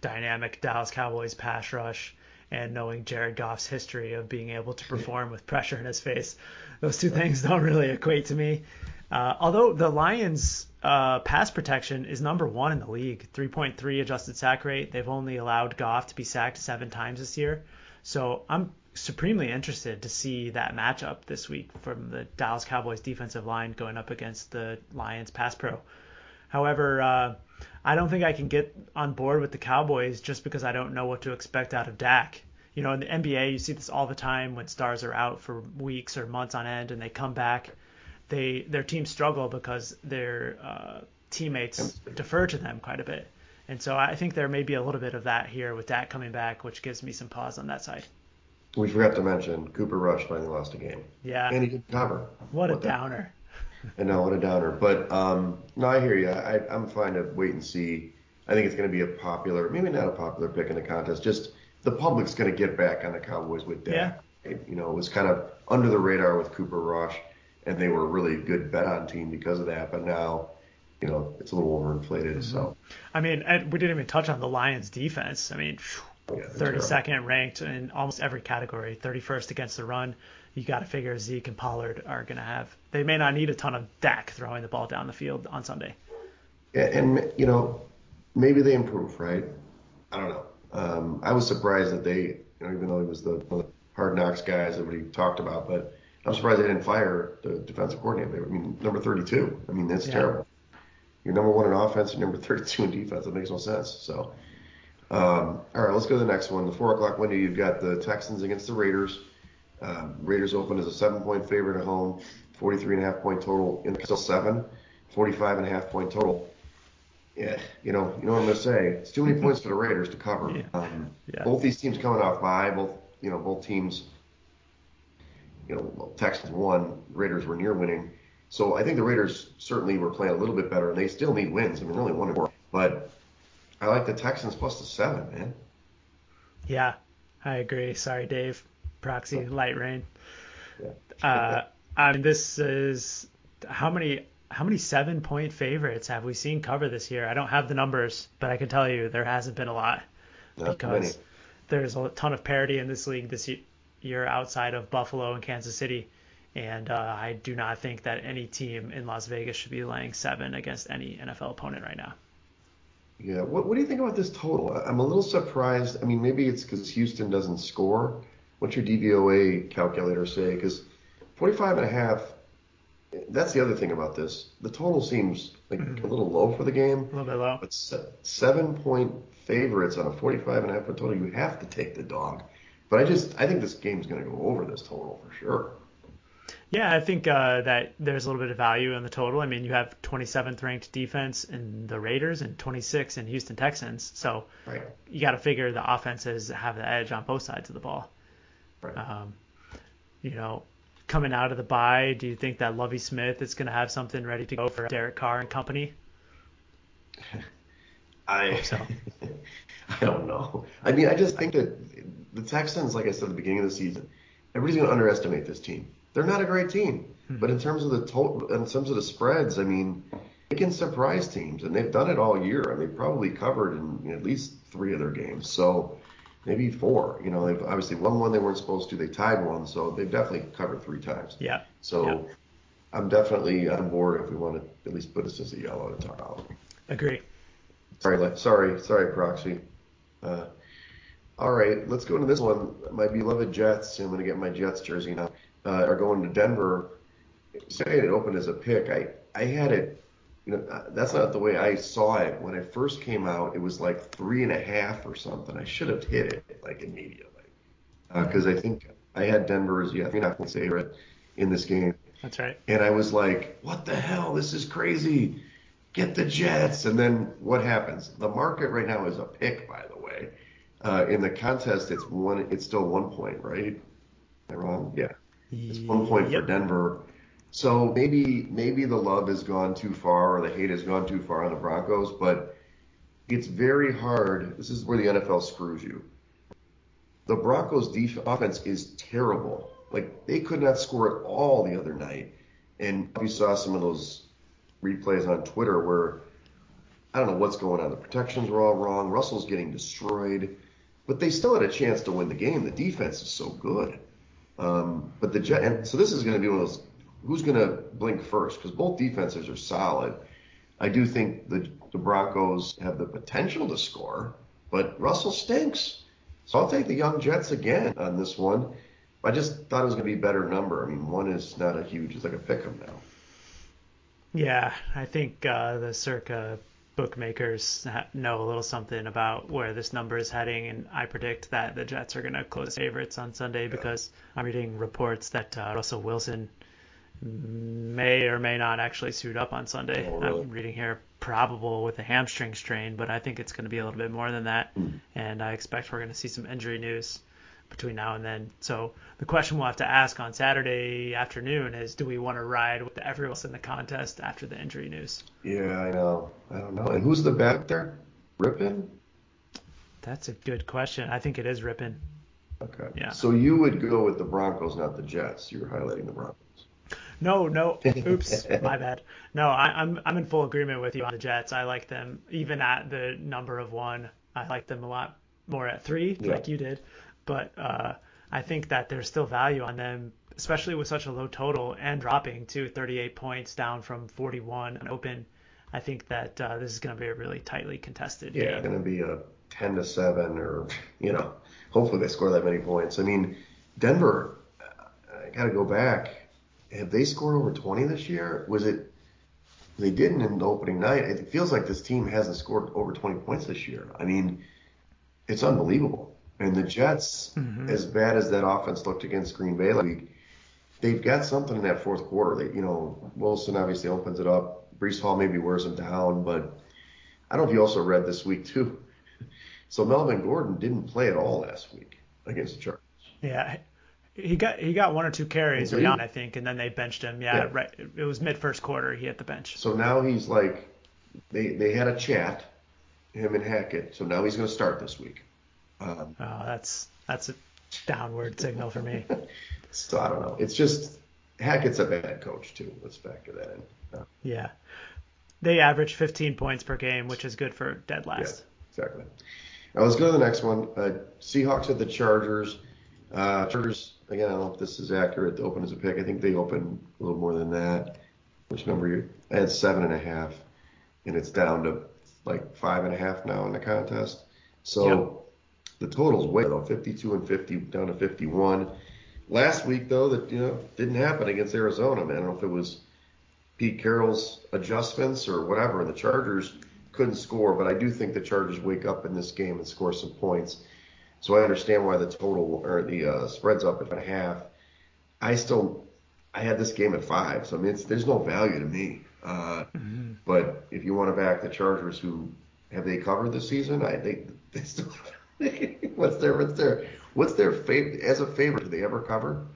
Speaker 1: dynamic Dallas Cowboys pass rush and knowing Jared Goff's history of being able to perform with pressure in his face. Those two things don't really equate to me. Uh, although the Lions' uh, pass protection is number one in the league, 3.3 adjusted sack rate. They've only allowed Goff to be sacked seven times this year. So I'm supremely interested to see that matchup this week from the Dallas Cowboys defensive line going up against the Lions pass pro. However, uh, I don't think I can get on board with the Cowboys just because I don't know what to expect out of Dak. You know, in the NBA, you see this all the time when stars are out for weeks or months on end and they come back. They their teams struggle because their uh, teammates defer to them quite a bit. And so I think there may be a little bit of that here with Dak coming back, which gives me some pause on that side.
Speaker 2: We forgot to mention Cooper Rush finally lost a game.
Speaker 1: Yeah.
Speaker 2: And he did cover.
Speaker 1: What, what a downer.
Speaker 2: I know, what a downer. But um, no, I hear you. I, I'm fine to wait and see. I think it's going to be a popular, maybe not a popular pick in the contest. Just the public's going to get back on the Cowboys with Dak. Yeah. you know, it was kind of under the radar with Cooper Rush, and they were a really good bet on team because of that. But now you know, it's a little overinflated. Mm-hmm. So,
Speaker 1: I mean, we didn't even touch on the Lions' defense. I mean, yeah, 32nd ranked in almost every category, 31st against the run. You got to figure Zeke and Pollard are going to have. They may not need a ton of Dak throwing the ball down the field on Sunday.
Speaker 2: Yeah, and you know, maybe they improve, right? I don't know. Um, I was surprised that they, you know, even though he was the, the hard knocks guys that everybody talked about, but I'm surprised they didn't fire the defensive coordinator. I mean, number 32. I mean, that's yeah. terrible. You're number one in offense and number 32 in defense. That makes no sense. So, um, all right, let's go to the next one. The four o'clock window, you've got the Texans against the Raiders. Um, Raiders open as a seven point favorite at home, 43 and a half point total. In still seven, 45 and a half point total. Yeah, you know, you know what I'm gonna say. It's too many points for the Raiders to cover. Yeah. Um, yeah. Both these teams coming off bye. Both, you know, both teams. You know, well, Texans won. Raiders were near winning. So I think the Raiders certainly were playing a little bit better, and they still need wins. I mean, only one four, but I like the Texans plus the seven, man.
Speaker 1: Yeah, I agree. Sorry, Dave. Proxy light rain. Yeah. uh, I mean, this is how many how many seven point favorites have we seen cover this year? I don't have the numbers, but I can tell you there hasn't been a lot
Speaker 2: Not because
Speaker 1: there's a ton of parity in this league this year outside of Buffalo and Kansas City. And uh, I do not think that any team in Las Vegas should be laying seven against any NFL opponent right now.
Speaker 2: Yeah. What, what do you think about this total? I'm a little surprised. I mean, maybe it's because Houston doesn't score. What's your DVOA calculator say? Because 45 and a half, that's the other thing about this. The total seems like mm-hmm. a little low for the game.
Speaker 1: A little bit low.
Speaker 2: But seven point favorites on a 45 and a half total, you have to take the dog. But I just, I think this game's going to go over this total for sure.
Speaker 1: Yeah, I think uh, that there's a little bit of value in the total. I mean, you have 27th ranked defense in the Raiders and 26 in Houston Texans. So
Speaker 2: right.
Speaker 1: you got to figure the offenses have the edge on both sides of the ball.
Speaker 2: Right.
Speaker 1: Um, you know, coming out of the bye, do you think that Lovie Smith is going to have something ready to go for Derek Carr and company?
Speaker 2: I so. I don't know. I mean, I just think that the Texans, like I said at the beginning of the season, everybody's going to underestimate this team they're not a great team. Mm-hmm. But in terms of the total, in terms of the spreads, I mean, they can surprise teams, and they've done it all year, and they've probably covered in at least three of their games. So maybe four. You know, they've obviously won one they weren't supposed to. They tied one, so they've definitely covered three times.
Speaker 1: Yeah.
Speaker 2: So
Speaker 1: yeah.
Speaker 2: I'm definitely on board if we want to at least put us as a yellow to talk about.
Speaker 1: Agree.
Speaker 2: Sorry, sorry, sorry, Proxy. Uh, all right, let's go into this one. My beloved Jets. I'm going to get my Jets jersey now uh, are going to Denver, saying it opened as a pick, I I had it. You know, uh, that's not the way I saw it when it first came out. It was like three and a half or something. I should have hit it like immediately because uh, I think I had Denver as yeah three and a half points favorite in this game.
Speaker 1: That's right.
Speaker 2: And I was like, what the hell? This is crazy. Get the Jets. And then what happens? The market right now is a pick, by the way. Uh, in the contest, it's one. It's still one point, right? Am I wrong? Yeah. It's one point yep. for Denver. So maybe maybe the love has gone too far or the hate has gone too far on the Broncos, but it's very hard. This is where the NFL screws you. The Broncos' def- offense is terrible. Like they could not score at all the other night, and you saw some of those replays on Twitter where I don't know what's going on. The protections were all wrong. Russell's getting destroyed, but they still had a chance to win the game. The defense is so good. Um, but the Jet, and so this is going to be one of those who's going to blink first because both defenses are solid. I do think the, the Broncos have the potential to score, but Russell stinks. So I'll take the young Jets again on this one. I just thought it was going to be a better number. I mean, one is not a huge, it's like a pick 'em now.
Speaker 1: Yeah, I think uh, the circa bookmakers know a little something about where this number is heading, and I predict that the Jets are going to close favorites on Sunday because I'm reading reports that uh, Russell Wilson may or may not actually suit up on Sunday.
Speaker 2: Oh, really?
Speaker 1: I'm reading here probable with a hamstring strain, but I think it's going to be a little bit more than that,
Speaker 2: Mm.
Speaker 1: and I expect we're going to see some injury news between now and then. So the question we'll have to ask on Saturday afternoon is, do we want to ride with everyone else in the contest after the injury news?
Speaker 2: Yeah, I know. I don't know. And who's the back there? Rypien?
Speaker 1: That's a good question. I think it is Rypien.
Speaker 2: Okay.
Speaker 1: Yeah.
Speaker 2: So you would go with the Broncos, not the Jets. You were highlighting the Broncos.
Speaker 1: No, no, oops, my bad. No, I, I'm I'm in full agreement with you on the Jets. I like them even at the number of one. I like them a lot more at three,
Speaker 2: Yeah.
Speaker 1: like you did. But uh, I think that there's still value on them, especially with such a low total and dropping to 38 points down from 41 and open. I think that uh, this is going to be a really tightly contested
Speaker 2: Yeah,
Speaker 1: game.
Speaker 2: going to be a 10 to 7 or, you know, hopefully they score that many points. I mean, Denver, I got to go back. Have they scored over 20 this year? Was it, they didn't in the opening night. It feels like this team hasn't scored over 20 points this year. I mean, it's unbelievable. And the Jets,
Speaker 1: Mhm.
Speaker 2: as bad as that offense looked against Green Bay last week, they've got something in that fourth quarter. They, you know, Wilson obviously opens it up. Breece Hall maybe wears them down, but I don't know if you also read this week too. So Melvin Gordon didn't play at all last week against the Chargers.
Speaker 1: Yeah, he got he got one or two carries early on, I think, and then they benched him. Yeah,
Speaker 2: Yeah.
Speaker 1: right. It was mid first quarter. He hit the bench.
Speaker 2: So now he's like, they they had a chat, him and Hackett. So now he's going to start this week. Um,
Speaker 1: Oh, that's that's a downward signal for me.
Speaker 2: so I don't know. It's just Hackett's a bad coach too. Let's factor that in. Uh,
Speaker 1: Yeah. They average 15 points per game, which is good for dead
Speaker 2: yeah,
Speaker 1: last.
Speaker 2: exactly. Now let's go to the next one. Uh, Seahawks at the Chargers. Uh, Chargers again. I don't know if this is accurate. The open as a pick, I think they open a little more than that. Which number you? I had seven and a half, and it's down to like five and a half now in the contest. So the total's way though, 52 and 50 down to 51. Last week though, that you know didn't happen against Arizona. Man, I don't know if it was Pete Carroll's adjustments or whatever, and the Chargers couldn't score. But I do think the Chargers wake up in this game and score some points. So I understand why the total or the uh, spread's up at a half. I still, I had this game at five, so I mean, it's, there's no value to me. Uh, But if you want to back the Chargers, who have they covered this season? I think they still. what's their what's their what's their favorite as a favorite? Do they ever cover?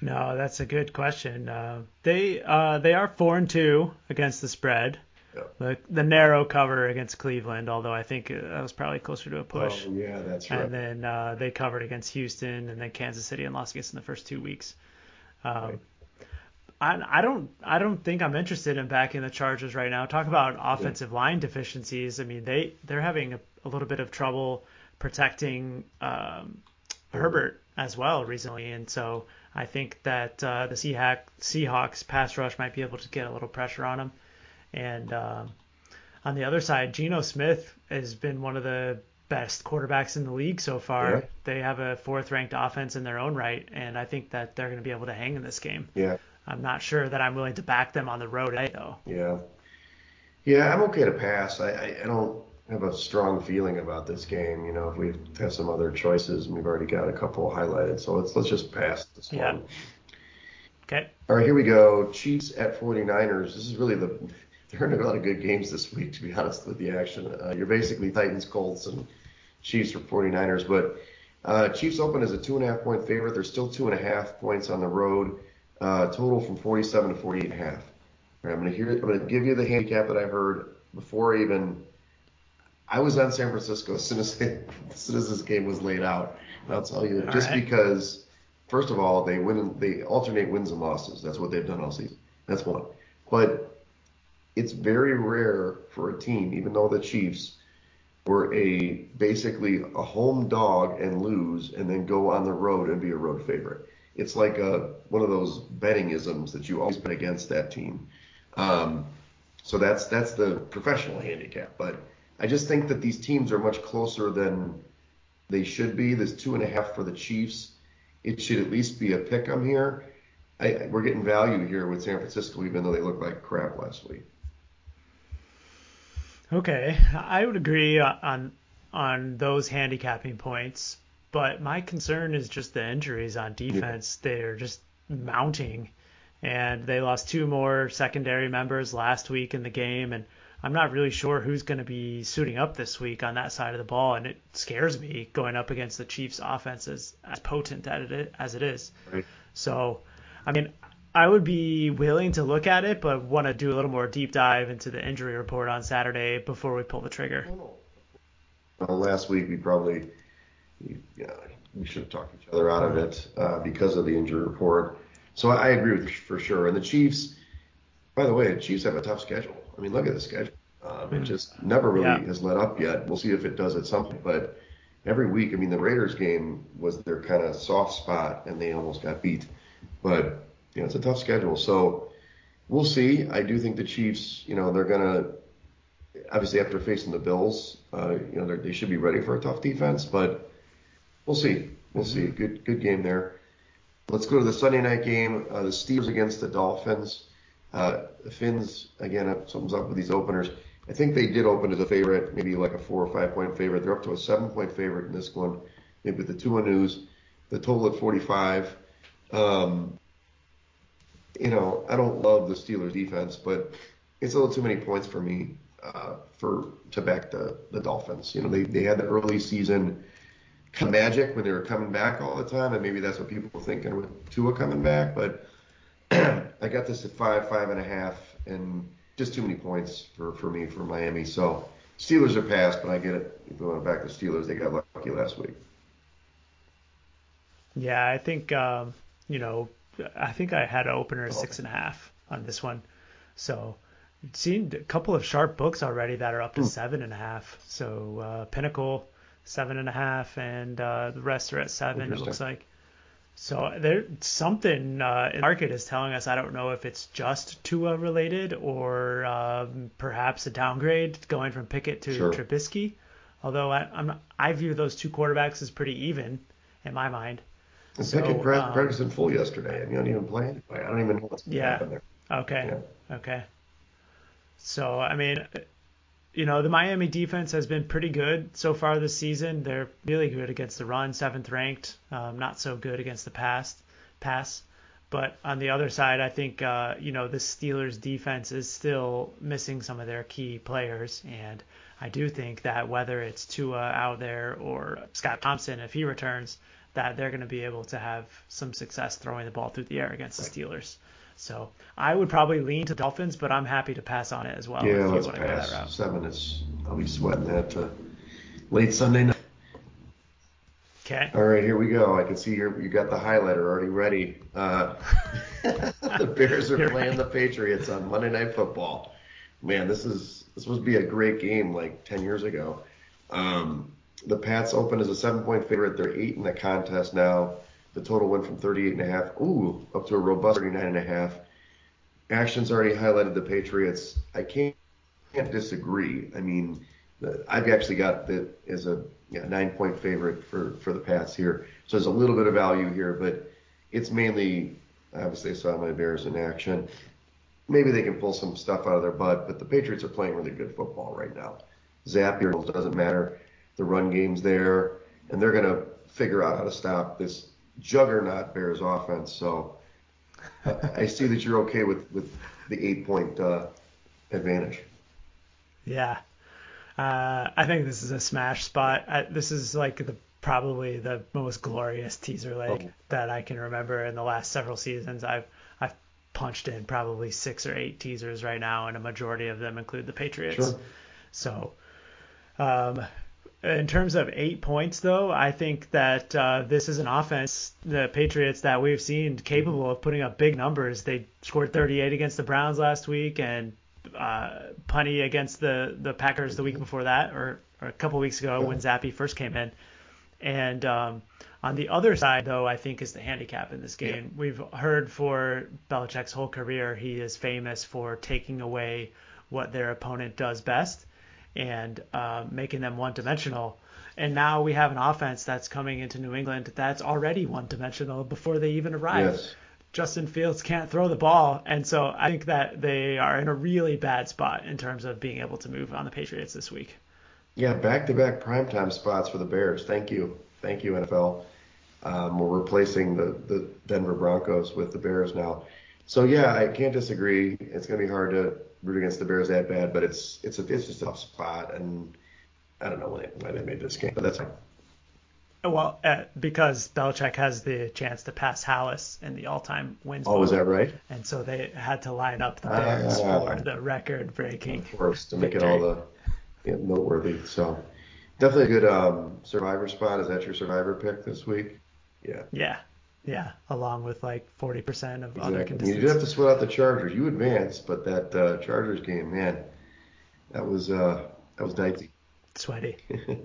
Speaker 1: No, that's a good question. Uh, they uh, they are four and two against the spread.
Speaker 2: Yeah.
Speaker 1: The the narrow cover against Cleveland, although I think uh, that was probably closer to a push.
Speaker 2: Oh yeah, that's right.
Speaker 1: And then uh, they covered against Houston and then Kansas City and Las Vegas in the first two weeks. Um,
Speaker 2: Right.
Speaker 1: I, I don't I don't think I'm interested in backing the Chargers right now. Talk about offensive line deficiencies. I mean they they're having a, a little bit of trouble protecting um, Herbert as well recently, and so I think that uh, the Seahawks, Seahawks pass rush might be able to get a little pressure on them. And um, on the other side, Geno Smith has been one of the best quarterbacks in the league so far.
Speaker 2: Yeah.
Speaker 1: They have a fourth ranked offense in their own right, and I think that they're going to be able to hang in this game.
Speaker 2: yeah,
Speaker 1: I'm not sure that I'm willing to back them on the road today, though.
Speaker 2: yeah, yeah. I'm okay to pass. I, I I don't have a strong feeling about this game. You know, if we have some other choices, and we've already got a couple highlighted, so let's let's just pass this
Speaker 1: Yeah.
Speaker 2: one.
Speaker 1: Okay.
Speaker 2: All right, here we go. Chiefs at 49ers. This is really the there aren't a lot of good games this week, to be honest with the action. Uh, you're basically Titans, Colts, and Chiefs for 49ers. But uh, Chiefs open as a two and a half point favorite. They're still two and a half points on the road. Uh, total from 47 to 48 and a half. All right, I'm gonna hear. I'm gonna give you the handicap that I heard before even. I was on San Francisco as soon as, as soon as this game was laid out. And I'll tell you,
Speaker 1: All
Speaker 2: just
Speaker 1: right.
Speaker 2: because First of all, they win. They alternate wins and losses. That's what they've done all season. That's one. But it's very rare for a team, even though the Chiefs were a basically a home dog and lose, and then go on the road and be a road favorite. It's like a one of those betting isms that you always bet against that team. Um, so that's that's the professional handicap. But I just think that these teams are much closer than they should be. There's two and a half for the Chiefs. It should at least be a pick 'em here. I, we're getting value here with San Francisco, even though they looked like crap last week.
Speaker 1: Okay, I would agree on on those handicapping points, but my concern is just the injuries on defense. Yeah. They're just mounting, and they lost two more secondary members last week in the game, and I'm not really sure who's going to be suiting up this week on that side of the ball, and it scares me going up against the Chiefs' offense as, as potent as it is. Right. So, I mean, I would be willing to look at it, but want to do a little more deep dive into the injury report on Saturday before we pull the trigger.
Speaker 2: Well, last week we probably yeah, we should have talked each other out of it uh, because of the injury report. So I, I agree with you for sure. And the Chiefs, by the way, the Chiefs have a tough schedule. I mean, look at the schedule. Um, it just never really yeah. has let up yet. We'll see if it does at some point. But every week, I mean, the Raiders game was their kind of soft spot, and they almost got beat. But you know, it's a tough schedule. So we'll see. I do think the Chiefs, you know, they're gonna obviously after facing the Bills, uh, you know, they should be ready for a tough defense. But we'll see. We'll mm-hmm. see. Good good game there. Let's go to the Sunday night game. Uh, the Steelers against the Dolphins. Uh, Finns again, something's up with these openers. I think they did open as a favorite, maybe like a four or five point favorite. They're up to a seven point favorite in this one, maybe the two news. The total at 45. Um, you know, I don't love the Steelers defense, but it's a little too many points for me uh, for to back the the Dolphins. You know, they they had the early season magic when they were coming back all the time, and maybe that's what people were thinking with Tua coming back. But I got this at five, five and a half, and just too many points for for me for Miami. So Steelers are passed, but I get it. If we want to back the Steelers, they got lucky last week.
Speaker 1: Yeah, I think um, you know I think I had an opener at six and a half on this one. So seen a couple of sharp books already that are up to mm. seven and a half. So uh, Pinnacle seven and a half, and uh, the rest are at seven. It looks like. So there something uh, in the market is telling us. I don't know if it's just Tua related or um, perhaps a downgrade going from Pickett to sure. Trubisky. Although I, I'm I view those two quarterbacks as pretty even in my mind.
Speaker 2: And so, Pickett um, practiced in full yesterday, and you don't even play anyway. I don't even know what's
Speaker 1: yeah.
Speaker 2: there.
Speaker 1: Okay. Yeah. Okay. So I mean, you know, the Miami defense has been pretty good so far this season. They're really good against the run, seventh ranked. Um, not so good against the pass. Pass. But on the other side, I think uh, you know the Steelers defense is still missing some of their key players, and I do think that whether it's Tua out there or Scott Thompson if he returns, that they're going to be able to have some success throwing the ball through the air against the Steelers. So I would probably lean to Dolphins, but I'm happy to pass on it as well.
Speaker 2: Yeah, let's pass. Seven is I'll be sweating that uh, late Sunday night.
Speaker 1: Okay.
Speaker 2: All right, here we go. I can see here you got the highlighter already ready. Uh, the Bears are playing the Patriots on Monday Night Football. Man, this is this must be a great game like 10 years ago. Um, the Pats open as a seven point favorite. They're eight in the contest now. The total went from 38 and a half, ooh, up to a robust 39 and a half. Action's already highlighted the Patriots. I can't, can't disagree. I mean, I've actually got that as a yeah, nine point favorite for, for the Pats here. So there's a little bit of value here, but it's mainly, obviously, I saw my Bears in action. Maybe they can pull some stuff out of their butt, but the Patriots are playing really good football right now. Zappe doesn't matter. The run game's there, and they're going to figure out how to stop this juggernaut Bears offense. So I see that you're okay with, with the eight point uh, advantage.
Speaker 1: Yeah. Uh, I think this is a smash spot. I, this is like the probably the most glorious teaser leg oh. that I can remember in the last several seasons. I've I've punched in probably six or eight teasers right now, and a majority of them include the Patriots. Sure. So um, in terms of eight points, though, I think that uh, this is an offense, the Patriots, that we've seen capable of putting up big numbers. They scored 38 against the Browns last week and uh, punty against the, the Packers the week before that, or, or a couple weeks ago when Zappe first came in. And um, on the other side, though, I think is the handicap in this game. Yeah. We've heard for Belichick's whole career, he is famous for taking away what their opponent does best and uh, making them one dimensional. And now we have an offense that's coming into New England that's already one dimensional before they even arrive. Yes. Justin Fields can't throw the ball, and so I think that they are in a really bad spot in terms of being able to move on the Patriots this week.
Speaker 2: Yeah, back-to-back primetime spots for the Bears. Thank you, thank you NFL. Um, we're replacing the the Denver Broncos with the Bears now. So yeah, I can't disagree. It's gonna be hard to root against the Bears that bad, but it's it's a it's just a tough spot, and I don't know why they, why they made this game, but that's fine.
Speaker 1: Well, uh, because Belichick has the chance to pass Halas in the all-time wins.
Speaker 2: Oh, is that right?
Speaker 1: And so they had to line up the Bears uh, for the record-breaking.
Speaker 2: Of course, to make victory. it all the yeah, noteworthy. So definitely a good um, survivor spot. Is that your survivor pick this week? Yeah.
Speaker 1: Yeah. Yeah, along with like 40% of exactly. other contestants.
Speaker 2: You did have to sweat out the Chargers. You advanced, but that uh, Chargers game, man, that was uh, that was dicey.
Speaker 1: Sweaty.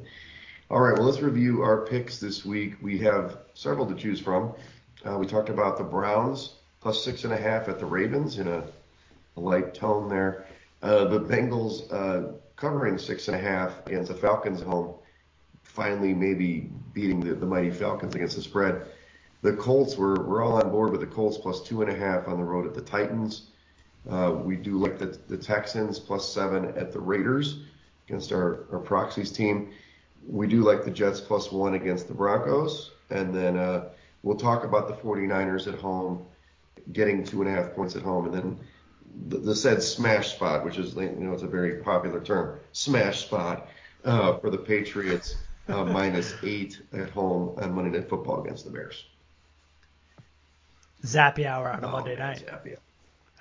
Speaker 2: All right, well, let's review our picks this week. We have several to choose from. Uh, we talked about the Browns plus six and a half at the Ravens in a, a light tone there. Uh, the Bengals uh, covering six and a half against the Falcons home, finally maybe beating the, the mighty Falcons against the spread. The Colts, we're, we're all on board with the Colts plus two and a half on the road at the Titans. Uh, we do like the, the Texans plus seven at the Raiders against our, our proxies team we do like the Jets plus one against the Broncos. And then uh, we'll talk about the 49ers at home getting two and a half points at home. And then the, the said smash spot, which is, you know, it's a very popular term, smash spot uh, for the Patriots uh, minus eight at home on Monday Night Football against the Bears.
Speaker 1: Zappy hour on a oh, Monday man, night.
Speaker 2: Zappy.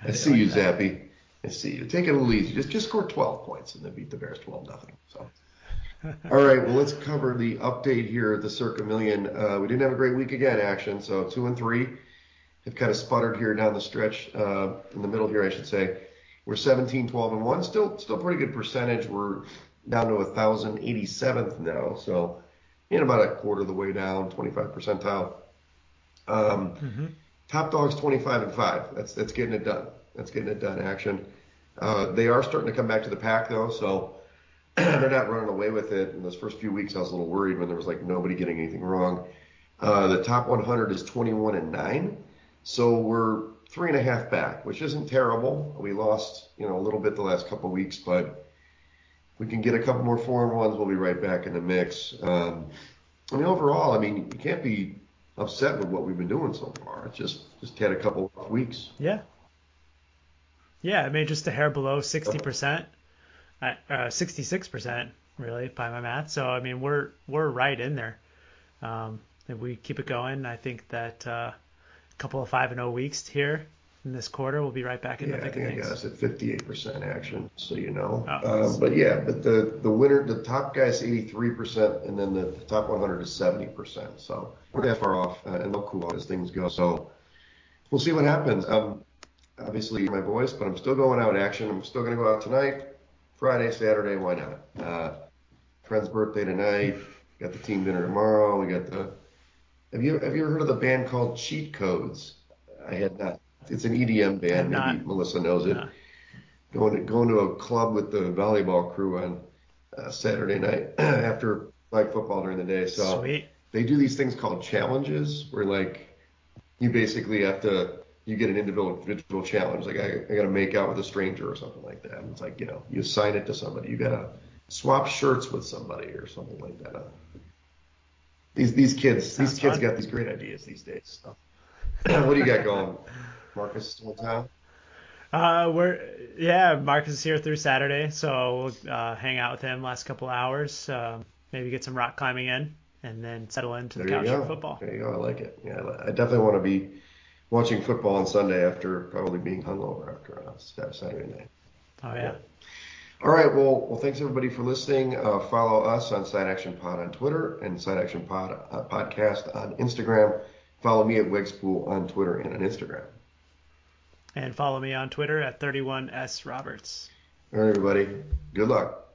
Speaker 2: I, I see like you, that. Zappy. I see you. Take it a little easy. Just just score 12 points and then beat the Bears 12 nothing. So. All right, well, let's cover the update here at the Circa Million. Uh, we didn't have a great week again, action, so two and three have kind of sputtered here down the stretch, uh, in the middle here, I should say. We're 17, 12, and one, still, still pretty good percentage. We're down to 1,087th now, so in about a quarter of the way down, 25 percentile. Um, mm-hmm. Top dogs 25 and five. That's that's getting it done. That's getting it done. Action. Uh, they are starting to come back to the pack though, so they're not running away with it. In those first few weeks, I was a little worried when there was like nobody getting anything wrong. Uh, the top 100 is 21 and nine, so we're three and a half back, which isn't terrible. We lost, you know, a little bit the last couple of weeks, but we can get a couple more four and ones. We'll be right back in the mix. Um, I mean, overall, I mean, you can't be upset with what we've been doing so far. It's just just had a couple of weeks.
Speaker 1: Yeah. Yeah, I mean, just a hair below 60% uh, 66% really by my math. So I mean we're we're right in there. Um, if we keep it going, I think that uh, a couple of five and zero oh weeks here in this quarter, we'll be right back in
Speaker 2: yeah,
Speaker 1: the thick
Speaker 2: I think
Speaker 1: of things.
Speaker 2: I got us at 58% action, so you know. Oh, um, but yeah, but the the winner, the top guy is 83%, and then the, the top 100 is 70%. So we're that far off, uh, and they'll cool out as things go. So we'll see what happens. Um, obviously my voice, but I'm still going out action. I'm still going to go out tonight. Friday, Saturday, why not? Uh, friend's birthday tonight. Got the team dinner tomorrow. We got the. Have you have you ever heard of the band called Cheat Codes? I had not. It's an EDM band. Maybe not. Melissa knows it. Going to going to a club with the volleyball crew on uh, Saturday night after like football during the day. So
Speaker 1: Sweet.
Speaker 2: they do these things called challenges, where like you basically have to you get an individual, individual challenge. Like I, I got to make out with a stranger or something like that. And it's like you know, you assign it to somebody. You got to swap shirts with somebody or something like that. Uh, these these kids, Sounds these kids fun. got these great ideas these days. So. what do you got going, Marcus? Still town?
Speaker 1: Uh, we're yeah, Marcus is here through Saturday, so we'll uh, hang out with him last couple hours. Uh, maybe get some rock climbing in, and then settle into the couch for football.
Speaker 2: There you go. I like it. Yeah, I definitely want to be watching football on Sunday after probably being hungover after a Saturday night.
Speaker 1: Oh yeah.
Speaker 2: All right. Well, well, thanks everybody for listening. Uh, follow us on Side Action Pod on Twitter and Side Action Pod uh, podcast on Instagram. Follow me at Wegspool on Twitter and on Instagram.
Speaker 1: And follow me on Twitter at 31s Roberts.
Speaker 2: All right, everybody. Good luck.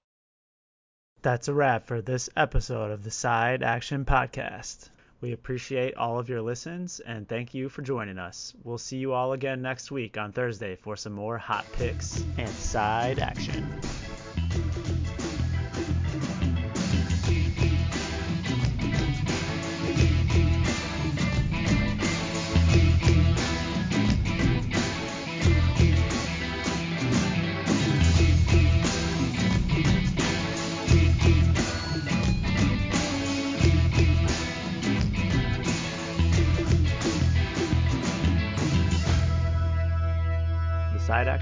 Speaker 1: That's a wrap for this episode of the Side Action Podcast. We appreciate all of your listens and thank you for joining us. We'll see you all again next week on Thursday for some more hot picks and side action.